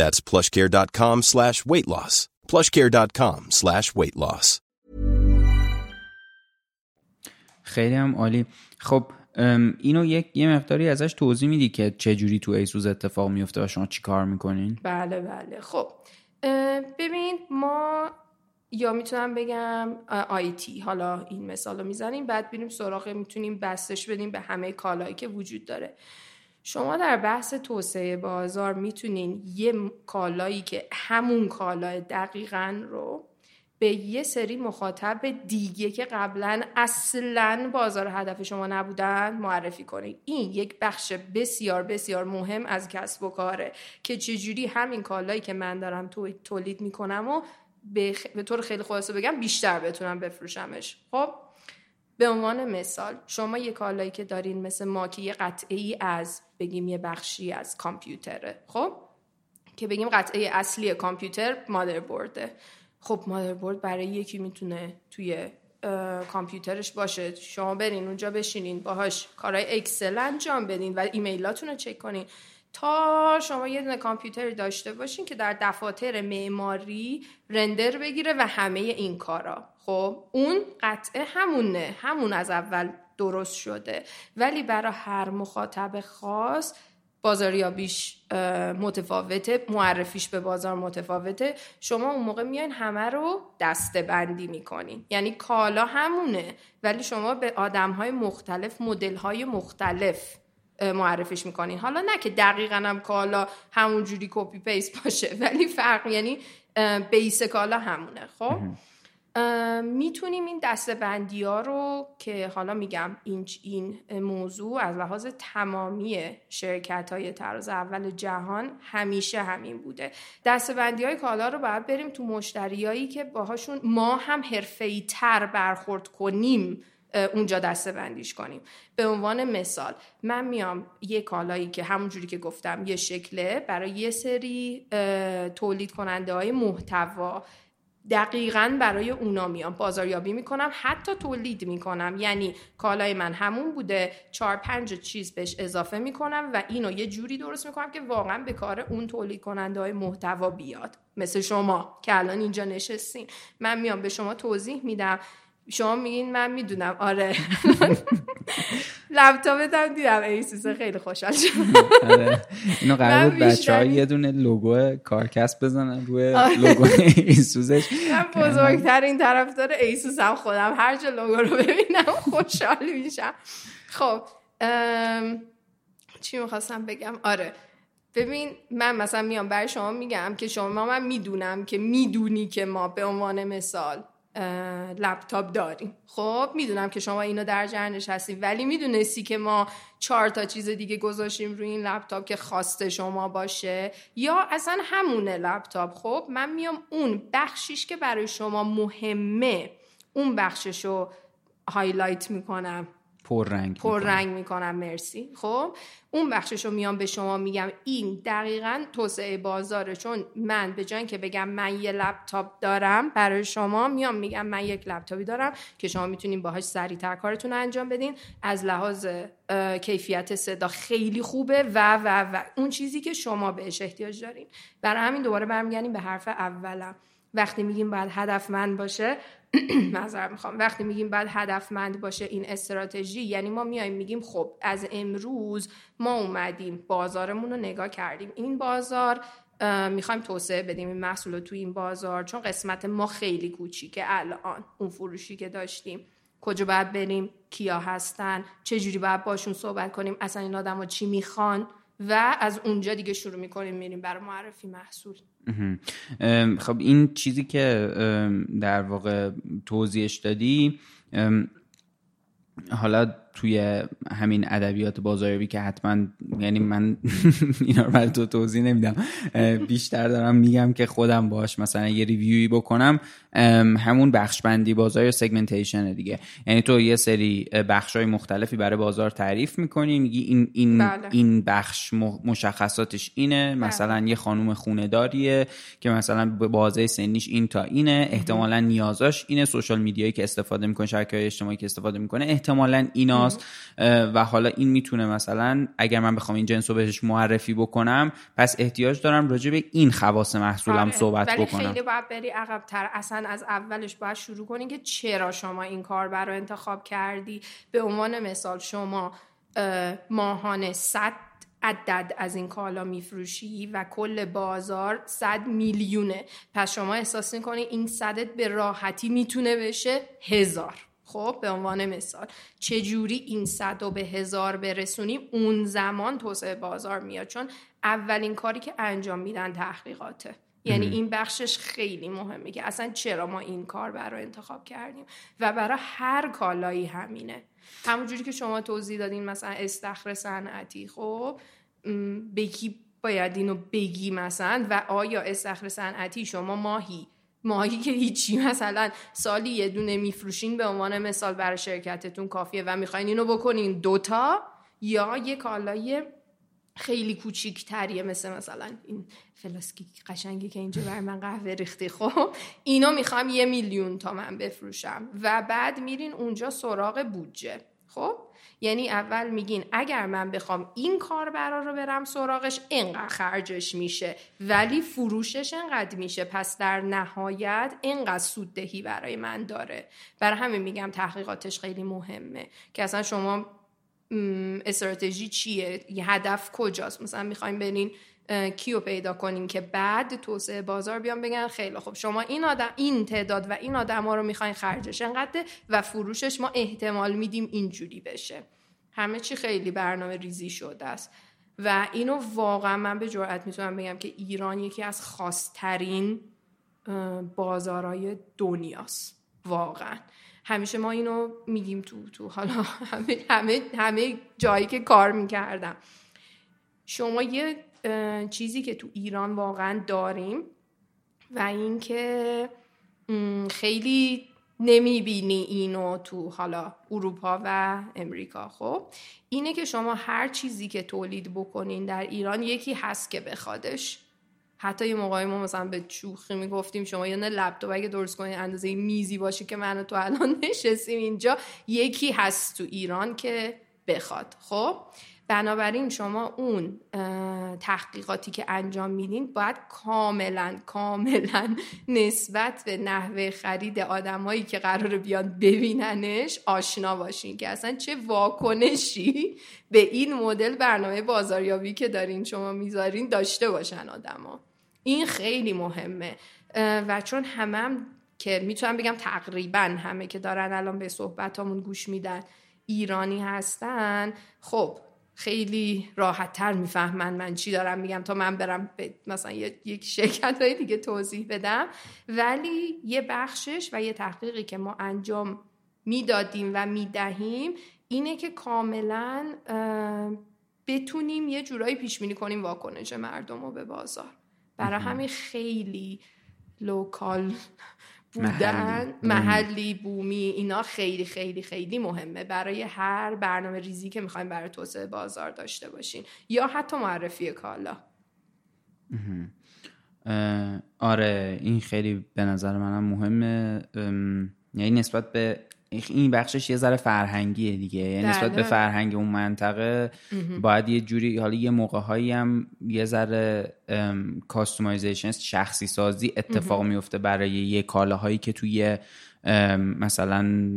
Speaker 3: That's plushcare.com slash weight loss. plushcare.com slash weight loss.
Speaker 2: خیلی هم عالی. خب اینو یک یه مقداری ازش توضیح میدی که چه جوری تو ایسوس اتفاق میفته و شما چی کار می‌کنین
Speaker 1: بله بله خب ببین ما یا می‌تونم بگم آیتی حالا این مثال رو می‌زنیم بعد بریم سراغ می‌تونیم بستش بدیم به همه کالایی که وجود داره شما در بحث توسعه بازار می‌تونین یه کالایی که همون کالای دقیقا رو به یه سری مخاطب دیگه که قبلا اصلا بازار هدف شما نبودن معرفی کنید این یک بخش بسیار بسیار مهم از کسب و کاره که چجوری همین کالایی که من دارم تولید می‌کنم و به, به طور خیلی خلاصه بگم بیشتر بتونم بفروشمش. خب به عنوان مثال شما یه کالایی که دارین مثل ما که قطعه از بگیم یه بخشی از کامپیوتره خب؟ که بگیم قطعه اصلی کامپیوتر مادربورده. خب مادربرد برای یکی می‌تونه توی کامپیوترش باشه. شما برین اونجا بشینین باهاش کارهای اکسل انجام بدین و ایمیلاتون رو چک کنین. تا شما یه دونه کامپیوتر داشته باشین که در دفاتر معماری رندر بگیره و همه این کارا. خب اون قطعه همونه. همون از اول درست شده. ولی برای هر مخاطب خاص بازاریابیش متفاوته معرفیش به بازار متفاوته. شما اون موقع میاین همه رو دسته بندی می‌کنین. یعنی کالا همونه ولی شما به آدم های مختلف مدل های مختلف معرفیش می‌کنین. حالا نه که دقیقا هم کالا همون جوری copy paste باشه ولی فرق یعنی base کالا همونه خب؟ می‌تونیم این دسته ها رو که حالا میگم این, این موضوع از لحاظ تمامی شرکت های تراز اول جهان همیشه همین بوده. دسته بندی های کالا رو باید بریم تو مشتریایی که باهاشون ما هم حرفه‌ای تر برخورد کنیم اونجا دسته بندیش کنیم. به عنوان مثال من میام یه کالایی که همونجوری که گفتم یه شکله برای یه سری تولید کننده های محتوا دقیقا برای اونا میام بازاریابی می‌کنم حتی تولید می‌کنم. یعنی کالای من همون بوده چهار پنج چیز بهش اضافه می‌کنم و اینو یه جوری درست می‌کنم که واقعا به کار اون تولید کننده های محتوا بیاد. مثل شما که الان اینجا نشستین. من میام به شما توضیح میدم. شما میگین من می‌دونم. آره. لپتاپت هم دیدم. ASUS خیلی خوشحال شدم.
Speaker 2: آره. اینو قرار بود بچه ها یه دونه لوگو کارکست بزنن روی آره. لوگو ASUS ش.
Speaker 1: من بزرگترین طرفدار ASUS هم خودم. هر جا لوگو رو ببینم خوشحال میشم. خب چی می‌خواستم بگم؟ آره. ببین من مثلا میام برای شما میگم که شما من می‌دونم که می‌دونی که ما به عنوان مثال لپتاپ داریم. خب می‌دونم که شما اینو در جریانش هستین ولی می‌دونستی که ما چهار تا چیز دیگه گذاشتیم روی این لپتاپ که خواسته شما باشه. یا اصلا همونه لپتاپ. خب من میام اون بخشیش که برای شما مهمه اون بخشش رو highlight می‌کنم.
Speaker 2: پررنگ
Speaker 1: پر رنگ می‌کنم مرسی. خب اون بخشش رو میام به شما میگم. این دقیقا توسعه بازاره چون من به جای که بگم من یه لپتاپ دارم برای شما میام میگم من یک لپتاپی دارم که شما می‌تونین باهاش سریعتر کارتون انجام بدین. از لحاظ کیفیت صدا خیلی خوبه و و و. اون چیزی که شما بهش احتیاج دارین. برای همین دوباره برمیگردیم به حرف اولم. وقتی میگیم باید هدفمند باشه نظر می‌خوام. وقتی میگیم باید هدفمند باشه این استراتژی یعنی ما میایم میگیم خب از امروز ما اومدیم بازارمون رو نگاه کردیم. این بازار می‌خوایم توسعه بدیم این محصول رو تو این بازار چون قسمت ما خیلی کوچیکه الان. اون فروشی که داشتیم کجا باید بریم کیا هستن چه جوری باید باشون صحبت کنیم اصلا این آدم چی می‌خوان؟ و از اونجا دیگه شروع می‌کنیم میریم برای معرفی محصول.
Speaker 2: خب این چیزی که در واقع توضیحش دادی حالا توی همین ادبیات بازاریابی که حتما یعنی من اینا رو برای تو توضیح نمیدم بیشتر دارم میگم که خودم باش مثلا یه ریویوی بکنم همون بخش بندی بازار یا سگمنتیشن دیگه یعنی تو یه سری بخش های مختلفی برای بازار تعریف می‌کنی میگی این این بله. این بخش مشخصاتش اینه بله. مثلا یه خانم خونه داریه که مثلا بازه سنیش این تا اینه احتمالا نیازاش اینه سوشال میدیایی که استفاده می‌کنه شبکه های اجتماعی که استفاده می‌کنه احتمالا اینا شماست و حالا این می‌تونه مثلا اگر من بخوام این جنس رو بهش معرفی بکنم پس احتیاج دارم راجع به این خواص محصولم
Speaker 1: آره.
Speaker 2: صحبت
Speaker 1: ولی
Speaker 2: بکنم.
Speaker 1: خیلی باید بری عقبتر. اصلا از اولش باید شروع کنی که چرا شما این کار رو انتخاب کردی؟ به عنوان مثال شما اه، ماهانه 100 عدد از این کالا میفروشی و کل بازار 100 میلیونه. پس شما احساس می‌کنی این صدت به راحتی می‌تونه بشه؟ هزار. خب به عنوان مثال چجوری این صد رو به هزار برسونیم اون زمان توسعه بازار میاد؟ چون اولین کاری که انجام میدن تحقیقاته. یعنی این بخشش خیلی مهمه که اصلا چرا ما این کار برای انتخاب کردیم و برای هر کالایی همینه. همونجوری که شما توضیح دادین مثلا استخر صنعتی. خب کی باید اینو بگی مثلا؟ و آیا استخر صنعتی شما ماهی ماهی که هیچی مثلا سالی یه دونه میفروشین به عنوان مثال برای شرکتتون کافیه و می‌خواین اینو بکنین دوتا یا یه کالای خیلی کوچیکتریه مثل مثلا این فلاسکی قشنگی که اینجا بر من قهوه ریختی. خب اینو می‌خوام یه میلیون تومن بفروشم و بعد میرین اونجا سراغ بودجه. خب؟ یعنی اول میگین اگر من بخوام این کاربرا رو برم سراغش اینقدر خرجش میشه. ولی فروشش اینقدر میشه. پس در نهایت اینقدر سوددهی برای من داره. برای همین میگم تحقیقاتش خیلی مهمه. که اصلا شما استراتژی چیه؟ یه هدف کجاست؟ مثلا می‌خوایم برین کیو پیدا کنین که بعد توسعه بازار بیان بگن خیلی خب شما این آدم این تعداد و این آدم ها رو می‌خواین خرجش انقدر و فروشش ما احتمال میدیم اینجوری بشه. همه چی خیلی برنامه ریزی شده است. و اینو واقعا من به جرئت می‌تونم بگم که ایران یکی از خاصترین بازارهای دنیاست. واقعا. همیشه ما اینو میگیم تو تو حالا همه همه همه جایی که کار می‌کردم. شما یه چیزی که تو ایران واقعا داریم و اینکه خیلی نمی‌بینی اینو تو حالا اروپا و امریکا خب؟ اینه که شما هر چیزی که تولید بکنین در ایران یکی هست که بخوادش. حتی یه موقعی ما مثلا به شوخی می‌گفتیم شما یه لپتاپ اگه درست کنین اندازه میزی باشه که من تو الان نشستیم اینجا یکی هست تو ایران که بخواد خب؟ بنابراین شما اون تحقیقاتی که انجام میدین باید کاملا کاملا نسبت به نحوه خرید آدمایی که قرار بیان ببیننش آشنا باشین که اصلا چه واکنشی به این مدل برنامه بازاریابی که دارین شما می‌ذارین داشته باشن آدما. این خیلی مهمه. و چون همم که می‌تونم بگم تقریبا همه که دارن الان به صحبتامون گوش میدن ایرانی هستن خب خیلی راحت تر می‌فهمن من چی دارم میگم تا من برم به مثلا یک شرکت های دیگه توضیح بدم. ولی یه بخشش و یه تحقیقی که ما انجام می‌دادیم و می‌دهیم اینه که کاملا بتونیم یه جورایی پیش بینی کنیم واکنش مردم رو به بازار. برای همین خیلی لوکال بودن
Speaker 2: محلی.
Speaker 1: محلی بومی اینا خیلی خیلی خیلی mهمه برای هر برنامه ریزی که می‌خوایم برای توسعه بازار داشته باشین. یا حتی معرفی کالا.
Speaker 2: آره این خیلی به نظر منم مهمه. یعنی نسبت به این بخشش یه ذره فرهنگیه دیگه. یعنی نسبت به
Speaker 1: بله.
Speaker 2: فرهنگ اون منطقه باید یه جوری حالا یه موقع هایی هم یه ذره کاستومایزیشن شخصی سازی اتفاق میفته برای یه کالاهایی که توی مثلا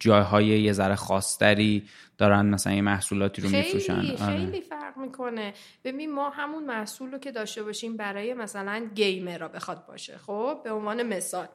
Speaker 2: جایهای یه ذره خاصتری دارن مثلا یه محصولاتی رو میفروشن.
Speaker 1: خیلی
Speaker 2: آره.
Speaker 1: خیلی فرق می‌کنه. ببین ما همون محصول رو که داشته باشیم برای مثلا گیمر را بخواد باشه خب؟ به عنوان مثال.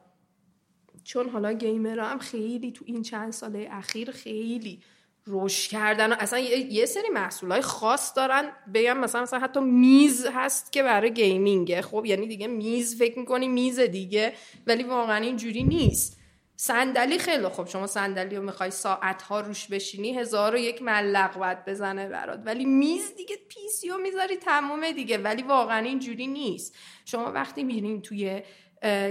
Speaker 1: چون حالا گیمر هم خیلی تو این چند ساله اخیر خیلی رشد کردن و اصلا یه, سری محصول های خاص دارن. بگم مثلا مثلا حتی میز هست که برای گیمینگه. خب یعنی دیگه میز فکر می‌کنی میز دیگه ولی واقعا اینجوری نیست. صندلی خیلی خوب. شما صندلی رو می‌خوای ساعت ها روش بشینی هزار و یک ملق باید بزنه برات. ولی میز دیگه پیسی رو می‌ذاری تمومه دیگه. ولی واقعا اینجوری نیست. شما وقتی میرین توی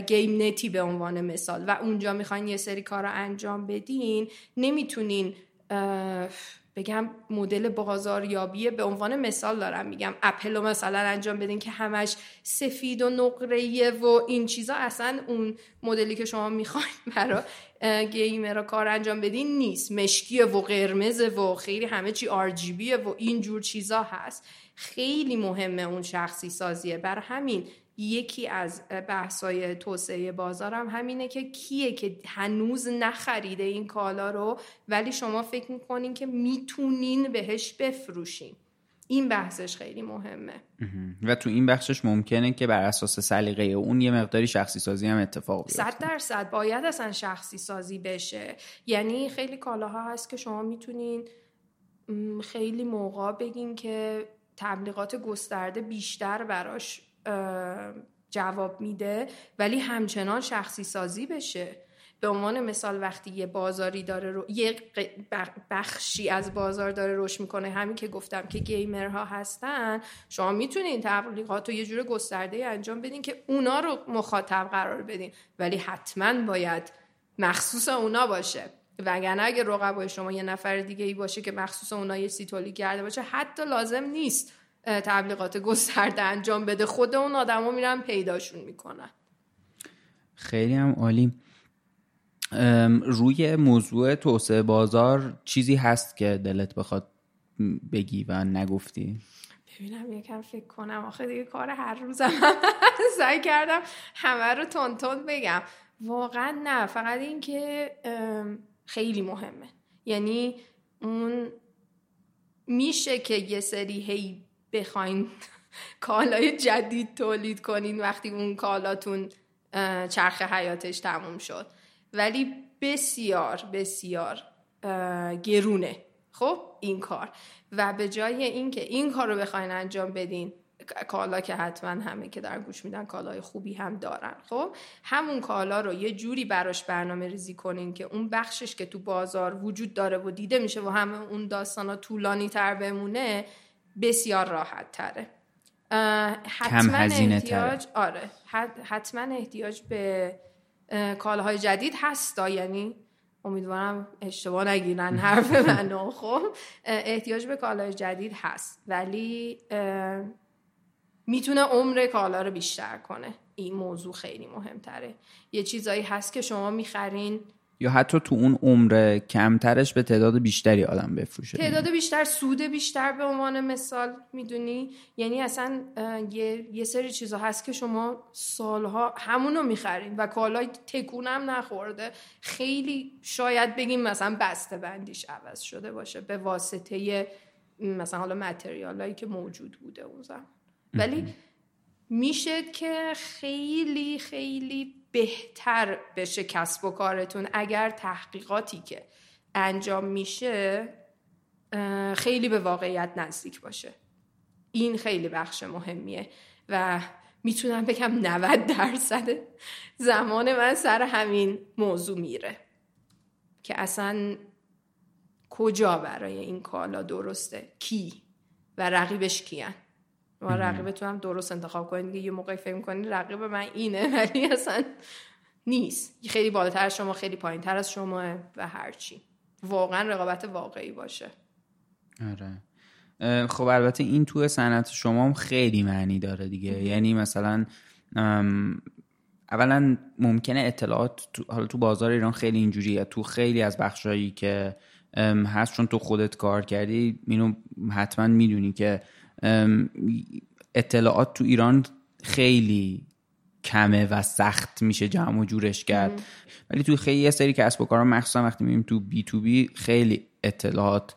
Speaker 1: گیم نتی به عنوان مثال و اونجا می‌خواین یه سری کار رو انجام بدین نمی‌تونین بگم مدل بازاریابی به عنوان مثال دارم میگم. اپل رو مثلا انجام بدین که همش سفید و نقره و این چیزا. اصلا اون مدلی که شما می‌خواین برای گیمر کار انجام بدین نیست. مشکیه و قرمزه و خیلی همه چی آر جی و این جور چیزا هست. خیلی مهمه اون شخصی سازیه. بر همین یکی از بحثای توسعه بازارم همینه که کیه که هنوز نخریده این کالا رو ولی شما فکر می‌کنین که می‌تونین بهش بفروشین. این بحثش خیلی مهمه.
Speaker 2: و تو این بخشش ممکنه که بر اساس سلیقه اون یه مقداری شخصی سازی هم اتفاق بیفته.
Speaker 1: صد درصد. باید اصلا شخصی سازی بشه. یعنی خیلی کالاها هست که شما می‌تونین خیلی موقع بگین که تبلیغات گسترده بیشتر براش جواب میده ولی همچنان شخصی سازی بشه. به عنوان مثال وقتی یه بازاری داره رو... یه بخشی از بازار داره رشد می‌کنه همین که گفتم که گیمرها هستن شما می‌تونین تبلیغات رو یه جور گسترده انجام بدین که اونا رو مخاطب قرار بدین. ولی حتما باید مخصوص اونا باشه. وگرنه اگه رقبای شما یه نفر دیگه ای باشه که مخصوص اونا یه سیتولی کرده باشه حتی لازم نیست. تبلیغات گسترده انجام بده. خود اون آدما میرن پیداشون می‌کنن.
Speaker 2: خیلی هم عالی. روی موضوع توسعه بازار چیزی هست که دلت بخواد بگی و نگفتی؟
Speaker 1: ببینم یکم فکر کنم. آخه دیگه کار هر روزم سعی کردم همه رو تون تون بگم. واقعا نه فقط این که خیلی مهمه. یعنی اون میشه که یه سری هی بخواین کالای جدید تولید کنین وقتی اون کالاتون چرخ حیاتش تموم شد. ولی بسیار بسیار گرونه خب این کار. و به جای اینکه این کار رو بخواین انجام بدین کالا که حتما همه که در گوش میدن کالای خوبی هم دارن خب؟ همون کالا رو یه جوری براش برنامه ریزی کنین که اون بخشش که تو بازار وجود داره و دیده میشه و همه اون داستان ها طولانی تر بمونه بسیار راحت تره.
Speaker 2: حتما احتیاج
Speaker 1: آره. حتما احتیاج به کالاهای جدید هستا یعنی امیدوارم اشتباه نگیرن حرف منو. خب احتیاج به کالاهای جدید هست ولی می‌تونه عمر کالا رو بیشتر کنه. این موضوع خیلی مهمتره. یه چیزایی هست که شما می‌خرین
Speaker 2: یا حتی تو اون عمر کمترش به تعداد بیشتری آدم بفروشه.
Speaker 1: تعداد بیشتر سود بیشتر به عنوان مثال می‌دونی؟ یعنی اصلا یه, یه سری چیزا هست که شما سالها همونو می‌خرین و کالای تکونم نخورده. خیلی شاید بگیم مثلا بسته بندیش عوض شده باشه به واسطه مثلا حالا متریال که موجود بوده اون زمان. ولی میشه که خیلی خیلی بهتر بشه کسب و کارتون اگر تحقیقاتی که انجام میشه خیلی به واقعیت نزدیک باشه. این خیلی بخش مهمیه و می‌تونم بگم 90 درصد زمان من سر همین موضوع میره که اصلا کجا برای این کالا درسته؟ کی و رقیبش کیان؟ و رقیبتون هم درست انتخاب کنید. یه موقعی فکر می‌کنید رقیب من اینه ولی اصلا نیست. خیلی بالاتر از شما خیلی پایین تر از شما و هرچی واقعا رقابت واقعی باشه.
Speaker 2: آره. خب البته این تو صنعت شما هم خیلی معنی داره دیگه. یعنی مثلا اولا ممکنه اطلاعات تو، حالا تو بازار ایران خیلی اینجوریه. تو خیلی از بخشایی که هست چون تو خودت کار کردی اینو حتما می‌دونی که اطلاعات تو ایران خیلی کمه و سخت میشه جمع و جورش کرد. ولی تو خیلی یه سری کسب و کارا مخصوصا وقتی می‌بینیم تو بی تو بی خیلی اطلاعات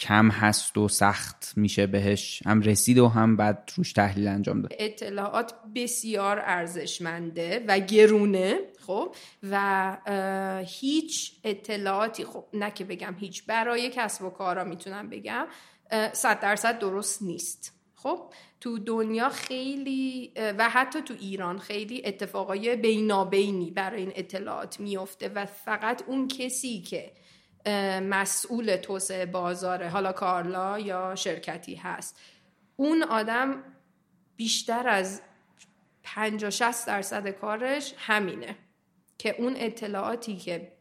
Speaker 2: کم هست و سخت میشه بهش. هم رسید و هم بعد روش تحلیل انجام داد.
Speaker 1: اطلاعات بسیار ارزشمنده و گرونه خب و هیچ اطلاعاتی خب نه که بگم هیچ برای کسب و کارا می‌تونم بگم صد درصد درست نیست. خب تو دنیا خیلی و حتی تو ایران خیلی اتفاقای بینابینی برای این اطلاعات میفته و فقط اون کسی که مسئول توسعه بازاره حالا کارلا یا شرکتی هست اون آدم بیشتر از 50 60 درصد کارش همینه که اون اطلاعاتی که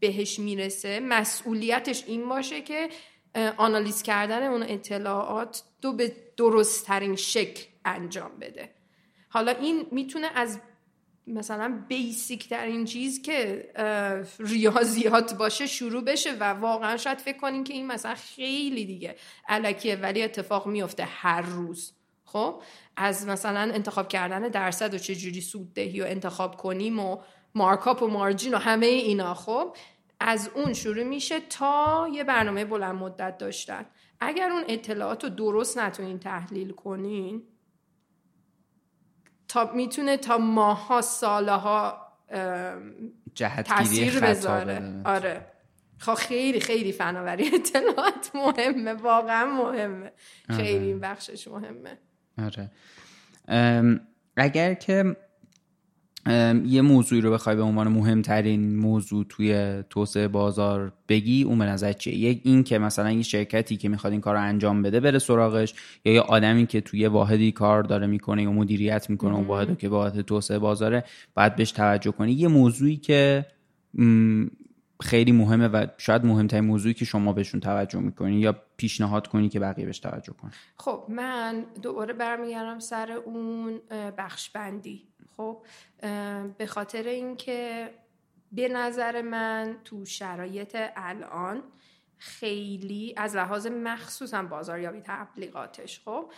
Speaker 1: بهش می‌رسه مسئولیتش این باشه که آنالیز کردن اون اطلاعات دو به درست ترین شکل انجام بده. حالا این می‌تونه از مثلا بیسیک ترین چیز که ریاضیات باشه شروع بشه و واقعا شاید فکر کنین که این مثلا خیلی دیگه علکیه ولی اتفاق میفته هر روز. خب از مثلا انتخاب کردن درصد و چجوری سوددهی و انتخاب کنیم و مارکاپ و مارجین و همه اینا. خب از اون شروع میشه تا یه برنامه بلند مدت داشتن. اگر اون اطلاعات رو درست نتونین تحلیل کنین تا می‌تونه تا ماها سالها تاثیر بذاره. آره. خب خیلی خیلی فناوری اطلاعات مهمه واقعا مهمه. خیلی این بخشش مهمه.
Speaker 2: آره. اگر که یه موضوعی رو بخوای به عنوان مهمترین موضوع توی توسعه بازار بگی اون به نظر چیه؟ یک این که مثلا یه شرکتی که می‌خواد این کار رو انجام بده بره سراغش یا یه آدمی که توی واحدی کار داره می‌کنه یا مدیریت می‌کنه اون واحد که واحد توسعه بازاره باید بهش توجه کنی. یه موضوعی که خیلی مهمه و شاید مهمترین موضوعی که شما بهشون توجه می‌کنی یا پیشنهاد کنی که بقیه بهش توجه کنی
Speaker 1: خب من دوباره برمیگردم سر اون بخش بندی خب به خاطر اینکه به نظر من تو شرایط الان خیلی از لحاظ مخصوصا بازاریابی تبلیغاتش خب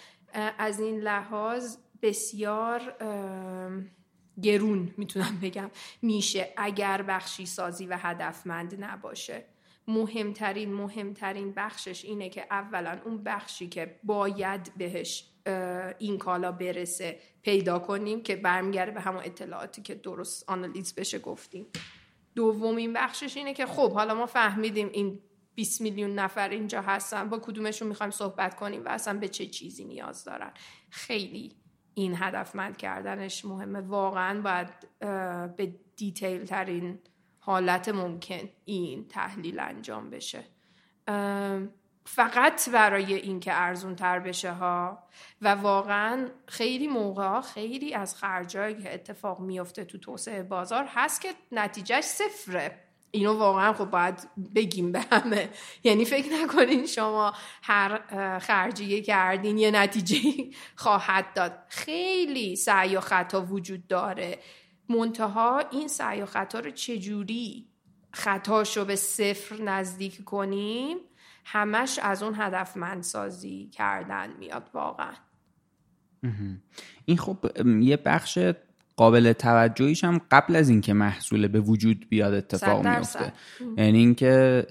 Speaker 1: از این لحاظ بسیار گرون می‌تونم بگم میشه اگر بخشی سازی و هدفمند نباشه. مهمترین مهمترین بخشش اینه که اولا اون بخشی که باید بهش این کالا برسه پیدا کنیم که برمیگرده به همون اطلاعاتی که درست آنالیز بشه گفتیم. دومین بخشش اینه که خب حالا ما فهمیدیم این 20 میلیون نفر اینجا هستن با کدومشون می‌خوایم صحبت کنیم و اصلا به چه چیزی نیاز دارن؟ خیلی این هدفمند کردنش مهمه. واقعا باید به دیتیل ترین حالت ممکن این تحلیل انجام بشه. فقط برای اینکه ارزون تر بشه ها. و واقعا خیلی موقع خیلی از خرجایی که اتفاق میفته تو توسعه بازار هست که نتیجهش صفره. اینو واقعا خب باید بگیم به همه. یعنی فکر نکنین شما هر خرجی کردین یه نتیجه خواهد داد. خیلی سعی و خطا وجود داره. منتها این سعی و خطا رو چجوری خطاشو به صفر نزدیک کنیم؟ همش از اون هدفمندسازی کردن میاد واقعا.
Speaker 2: این خب یه بخش قابل توجهیش هم قبل از اینکه محصول به وجود بیاد اتفاق میفته یعنی اینکه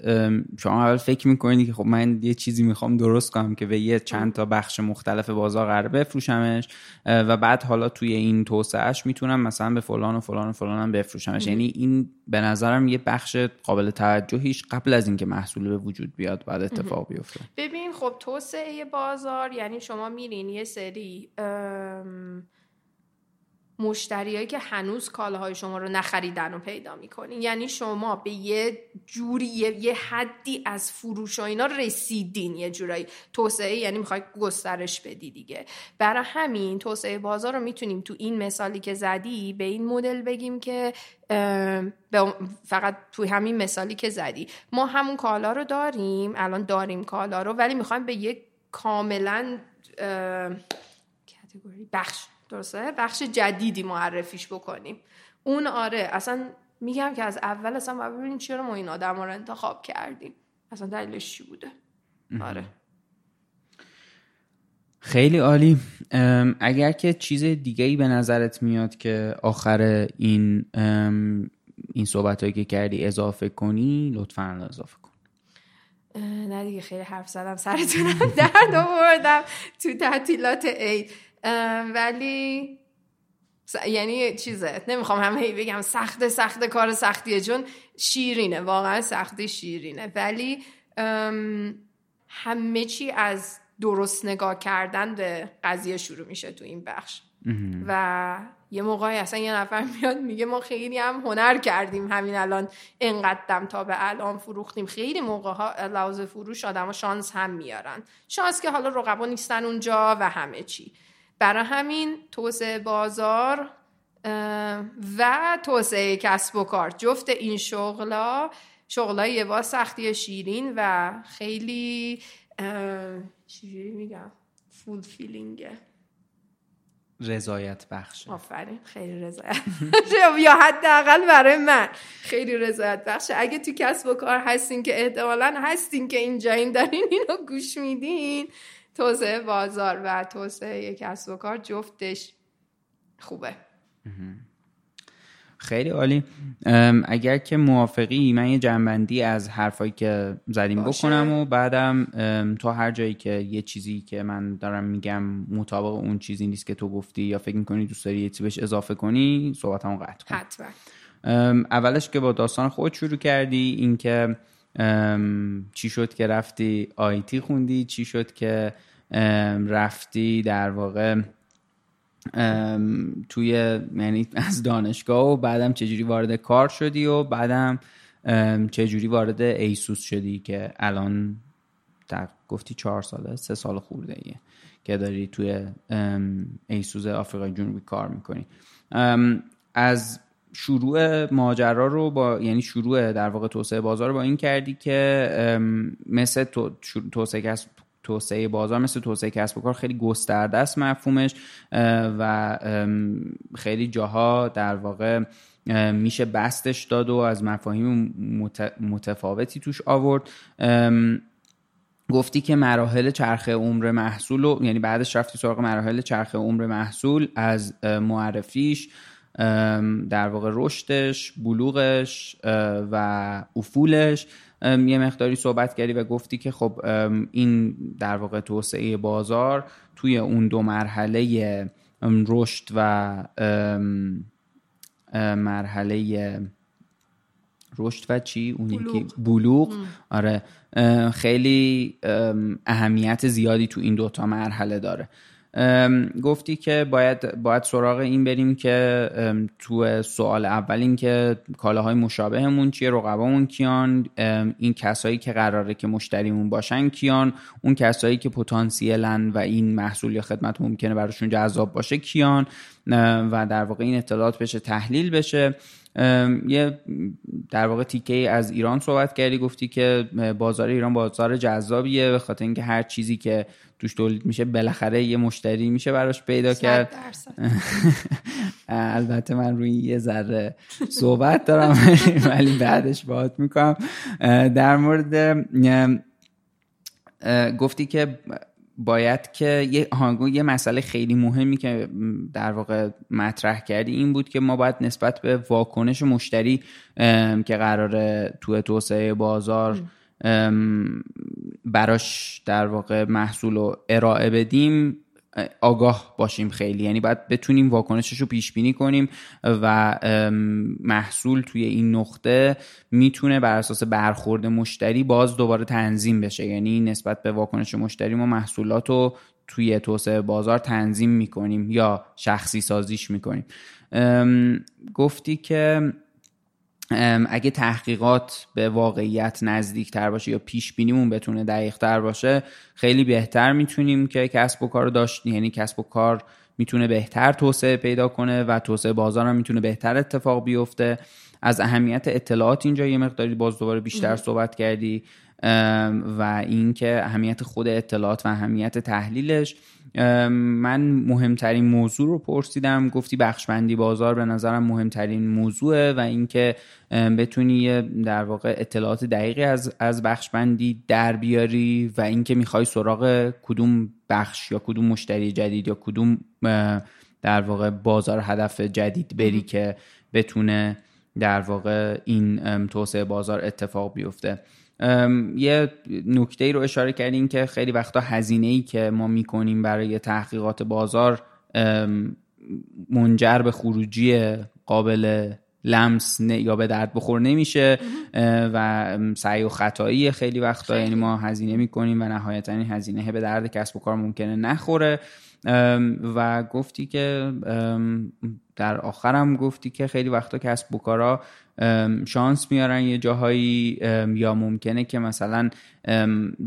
Speaker 2: شما اول فکر می‌کنید که خب من یه چیزی می‌خوام درست کنم که به یه چند تا بخش مختلف بازار قرار بفروشمش و بعد حالا توی این توسعهش می‌تونم مثلا به فلان و فلان و فلان هم بفروشمش یعنی این به نظرم یه بخش قابل توجهیش قبل از اینکه محصول به وجود بیاد بعد اتفاق بیفته.
Speaker 1: ببین خب توسعه بازار یعنی شما میرین یه سری مشتریایی که هنوز کالاهای شما رو نخریدن و پیدا می‌کنین. یعنی شما به یه جوری یه, حدی از فروش و اینا رسیدین یه جورایی. توسعه یعنی می‌خوای گسترش بدی دیگه. برای همین توسعه بازار رو می‌تونیم تو این مثالی که زدی به این مدل بگیم که فقط توی همین مثالی که زدی. ما همون کالا رو داریم الان داریم کالا رو ولی می‌خوایم به یک کاملا بخش درسته؟ بخش جدیدی معرفیش بکنیم. اون آره اصلا میگم که از اول اصلا باید ببینیم چرا ما این آدم رو انتخاب کردیم. اصلا دلیلش چی بوده؟ آره.
Speaker 2: خیلی عالی. اگر که چیز دیگه ای به نظرت میاد که آخر این این صحبت هایی که کردی اضافه کنی لطفا اضافه کن.
Speaker 1: نه دیگه خیلی حرف زدم سرتونم درد آوردم تو تعطیلات عید. ولی یعنی چیزه نمی‌خوام همه بگم سخت سخت کار سختیه چون شیرینه واقعا سختی شیرینه. ولی همه چی از درست نگاه کردن به قضیه شروع میشه تو این بخش. و یه موقعی اصلا یه نفر میاد میگه ما خیلی هم هنر کردیم همین الان انقدم تا به الان فروختیم. خیلی موقع ها لحاظ فروش آدم شانس هم میارن. شانس که حالا رقبا نیستن اونجا و همه چی. برای همین توسعه بازار و توسعه کسب و کار. جفت این شغلا شغلای یه با سختی شیرین و خیلی چجوری میگم؟ فول فیلینگه
Speaker 2: رضایت بخشه
Speaker 1: آفرین خیلی رضایت. یا حداقل برای من خیلی رضایت بخشه اگه تو کسب و کار هستین که احتمالا هستین که اینجایین دارین اینو گوش میدین توسعه بازار و توسعه کسب و کار جفتش خوبه.
Speaker 2: خیلی عالی. اگر که موافقی من یه جنبندی از حرفایی که زدیم بکنم و بعدم تو هر جایی که یه چیزی که من دارم میگم مطابق اون چیزی نیست که تو گفتی یا فکر می‌کنی دوست داری یه چیزی بهش اضافه کنی صحبتمو قطع کن.
Speaker 1: حتما.
Speaker 2: اولش که با داستان خود شروع کردی اینکه چی شد که رفتی آیتی خوندی؟ چی شد که رفتی در واقع توی یعنی از دانشگاه و بعدم چجوری وارد کار شدی و بعدم چجوری وارد ایسوس شدی که الان در گفتی چهار ساله سه سال خورده ایه که داری توی ایسوس آفریقای جنوبی کار می‌کنی. از شروع ماجرا رو با یعنی شروع در واقع توسعه بازار با این کردی که مثل توسعه کسب توسعه بازار مثل توسعه کسب و کار خیلی گسترده است مفهومش و خیلی جاها در واقع میشه بستش داد و از مفاهیم متفاوتی توش آورد. گفتی که مراحل چرخه عمر محصول و یعنی بعدش رفتی سراغ مراحل چرخه عمر محصول از معرفیش. در واقع رشدش بلوغش و افولش. یه مقداری صحبت کردی و گفتی که خب این در واقع توسعه بازار توی اون دو مرحله رشد و مرحله رشد و چی؟ اون یکی بلوغ. آره. خیلی اهمیت زیادی تو این دوتا مرحله داره. گفتی که باید باید سراغ این بریم که تو سوال اول این که کالاهای مشابهمون چیه رقبامون کیان این کسایی که قراره که مشتریمون باشن کیان اون کسایی که پتانسیلن و این محصول یا خدمت ممکنه براشون جذاب باشه کیان و در واقع این اطلاعات بشه تحلیل بشه. یه در واقع تیکه از ایران صحبت کردی گفتی که بازار ایران بازار جذابیه به خاطر اینکه هر چیزی که توش تولید میشه بالاخره یه مشتری میشه براش پیدا کرد. البته من روی یه ذره صحبت دارم ولی بعدش باهات می‌کنم. در مورد گفتی که باید که یه یه مسئله خیلی مهمی که در واقع مطرح کردی این بود که ما باید نسبت به واکنش مشتری که قراره تو توسعه بازار براش در واقع محصول رو ارائه بدیم آگاه باشیم خیلی. یعنی باید بتونیم واکنشش رو پیش بینی کنیم و محصول توی این نقطه می‌تونه بر اساس برخورد مشتری باز دوباره تنظیم بشه. یعنی نسبت به واکنش مشتری ما محصولات رو توی توسعه بازار تنظیم می‌کنیم یا شخصی سازیش می‌کنیم. گفتی که اگه تحقیقات به واقعیت نزدیک تر باشه یا پیش بینیمون بتونه دقیق تر باشه خیلی بهتر می‌تونیم که کسب و کار داشت یعنی کسب و کار می‌تونه بهتر توسعه پیدا کنه و توسعه بازار هم می‌تونه بهتر اتفاق بیفته. از اهمیت اطلاعات اینجا یه مقداری باز دوباره بیشتر صحبت کردی و اینکه اهمیت خود اطلاعات و اهمیت تحلیلش من مهمترین موضوع رو پرسیدم. گفتی بخشبندی بازار به نظرم مهمترین موضوعه و اینکه بتونی در واقع اطلاعات دقیقی از از بخشبندی در بیاری و اینکه می‌خوای سراغ کدوم بخش یا کدوم مشتری جدید یا کدوم در واقع بازار هدف جدید بری که بتونه در واقع این توسعه بازار اتفاق بیفته. یه نکته ای رو اشاره کردیم که خیلی وقتا هزینه ای که ما می‌کنیم برای تحقیقات بازار منجر به خروجی قابل لمس یا به درد بخور نمیشه. و سعی و خطایی خیلی وقتا. یعنی ما هزینه می‌کنیم و نهایتا این هزینه به درد کسب و کار ممکنه نخوره. و گفتی که در آخرم گفتی که خیلی وقتا کسب و کارا شانس میارن یه جاهایی یا ممکنه که مثلا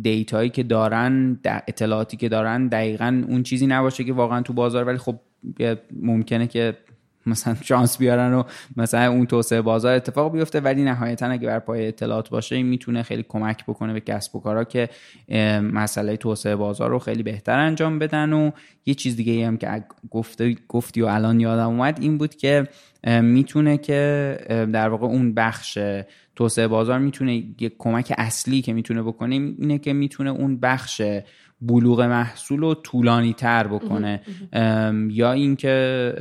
Speaker 2: دیتایی که دارن اطلاعاتی که دارن دقیقا اون چیزی نباشه که واقعا تو بازار ولی خب ممکنه که مثلا شانس بیارن و مثلا اون توسعه بازار اتفاق بیفته ولی نهایتا اگه بر پای اطلاعات باشه این می‌تونه خیلی کمک بکنه به کسب و کارا که مسئله توسعه بازار رو خیلی بهتر انجام بدن. و یه چیز دیگه هم که گفته گفتی و الان یادم اومد این بود که می‌تونه که در واقع اون بخش توسعه بازار می‌تونه یه کمک اصلی که می‌تونه بکنه اینه که می‌تونه اون بخش بلوغ محصول رو طولانی تر بکنه. یا اینکه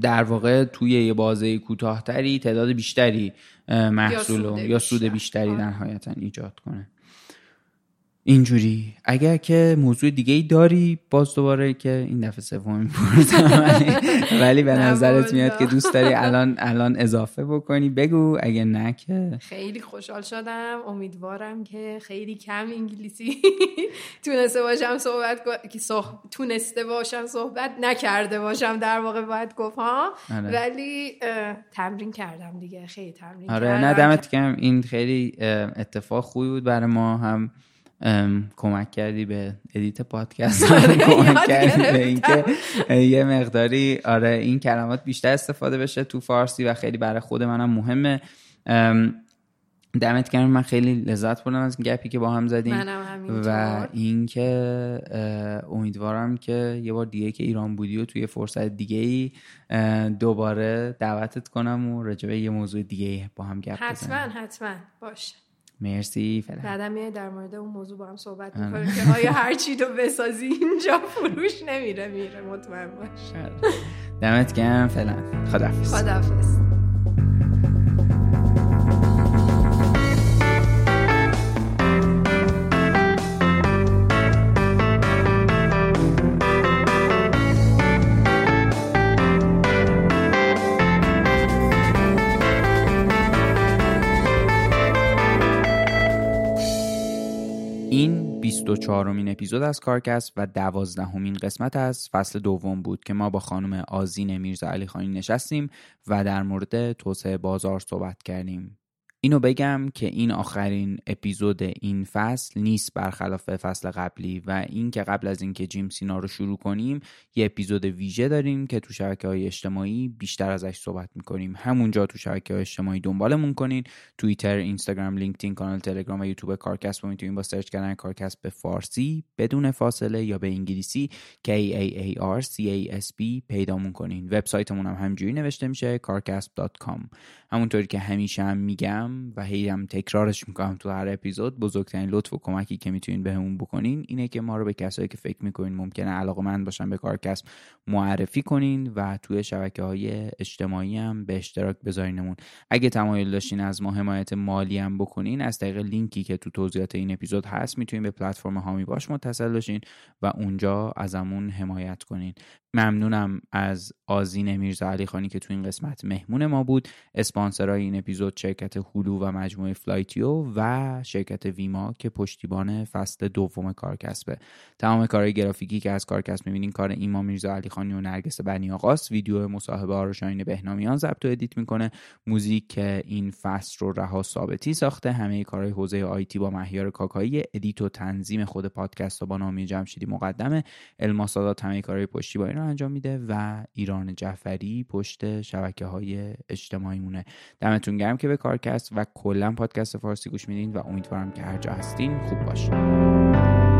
Speaker 2: در واقع توی یه بازه کوتاهتری تعداد بیشتری محصول یا سود بیشتری در نهایتا ایجاد کنه. اینجوری. اگر که موضوع دیگه ای داری باز دوباره که این دفعه سوم ولی به نظرت میاد که دوست داری الان الان اضافه بکنی؟ بگو اگه نه که.
Speaker 1: خیلی خوشحال شدم. امیدوارم که خیلی کم انگلیسی تونسته باشم صحبت تونسته باشم صحبت نکرده باشم در واقع باید گفت ها؟ آره. ولی تمرین کردم دیگه. خیلی تمرین
Speaker 2: آره نه دمت گرم. این خیلی اتفاق خوبی بود برای ما. هم کمک کردی به edit پادکست. آره، کمک کردی به اینکه یه مقداری آره این کلمات بیشتر استفاده بشه تو فارسی و خیلی برای خود منم مهمه. دمت گرم. من خیلی لذت بردم از گپی که با هم زدیم. و اینکه امیدوارم که یه بار دیگه که ایران بودی و توی فرصت دیگه ای دوباره دعوتت کنم و رجبه یه موضوع دیگه با هم گپ
Speaker 1: حتما حتما. باشه.
Speaker 2: مرسی
Speaker 1: فعلا. بعدم در مورد اون موضوع با هم صحبت آره. می‌کنیم که آیا هر چی رو بسازی اینجا فروش نمیره میره مطمئن باش.
Speaker 2: آره. دمت گرم فعلا. خداحافظ.
Speaker 1: خداحافظ.
Speaker 2: 24 امین اپیزود از کارکست و دوازدهمین قسمت از فصل دوم بود که ما با خانم آزین میرزا علی خانی نشستیم و در مورد توسعه بازار صحبت کردیم. اینو بگم که این آخرین اپیزود این فصل نیست برخلاف فصل قبلی و این که قبل از اینکه جیم سینا رو شروع کنیم یه اپیزود ویژه داریم که تو شبکه های اجتماعی بیشتر ازش صحبت می‌کنیم. همونجا تو شبکه های اجتماعی دنبالمون کنین. توییتر اینستاگرام لینکدین کانال تلگرام و یوتیوب کارکسب رو می‌تونین با سرچ کردن کارکسب به فارسی بدون فاصله یا به انگلیسی K A A R C A S B پیدامون کنین. وبسایتمون هم همینجوری نوشته میشه kaarcasb.com همونطوری که همیشه هم میگم و هی هم تکرارش می‌کنم تو هر اپیزود. بزرگترین لطف و کمکی که می‌تونین بهمون بکنین اینه که ما رو به کسایی که فکر می‌کنین ممکنه علاقه مند باشن به کارکسب معرفی کنین و توی شبکه های اجتماعی هم به اشتراک بذارینمون. اگه تمایل داشتین از ما حمایت مالی هم بکنین از طریق لینکی که تو توضیحات این اپیزود هست می‌تونین به پلتفرم حامی باش متصل بشین و اونجا ازمون حمایت کنین. ممنونم از آذین میرزا علی خانی که تو این قسمت مهمون ما بود. اسپانسرای این اپیزود شرکت هلو و مجموعه فلایتیو و شرکت ویما که پشتیبان فصل دوم کارکسبه. تمام کارهای گرافیکی که از کارکسب می‌بینین کار ایما میرزا علی خانی و نرگس بنی آقاست ویدیو مصاحبه ها رو شاین بهنامیان ضبط و edit می‌کنه. موزیک که این فصل رو رها ثابتی ساخته. همه کارهای حوزه IT با مهیار کاکایی. edit و تنظیم خود پادکست با نامی جمشیدی مقدمه. الماسادات همه کارهای پشتیبانی رو انجام میده و ایران جعفری پشت شبکه های اجتماعی مونه دمتون گرم که به کارکسب و کلا پادکست فارسی گوش میدین و امیدوارم که هر جا هستین خوب باشین.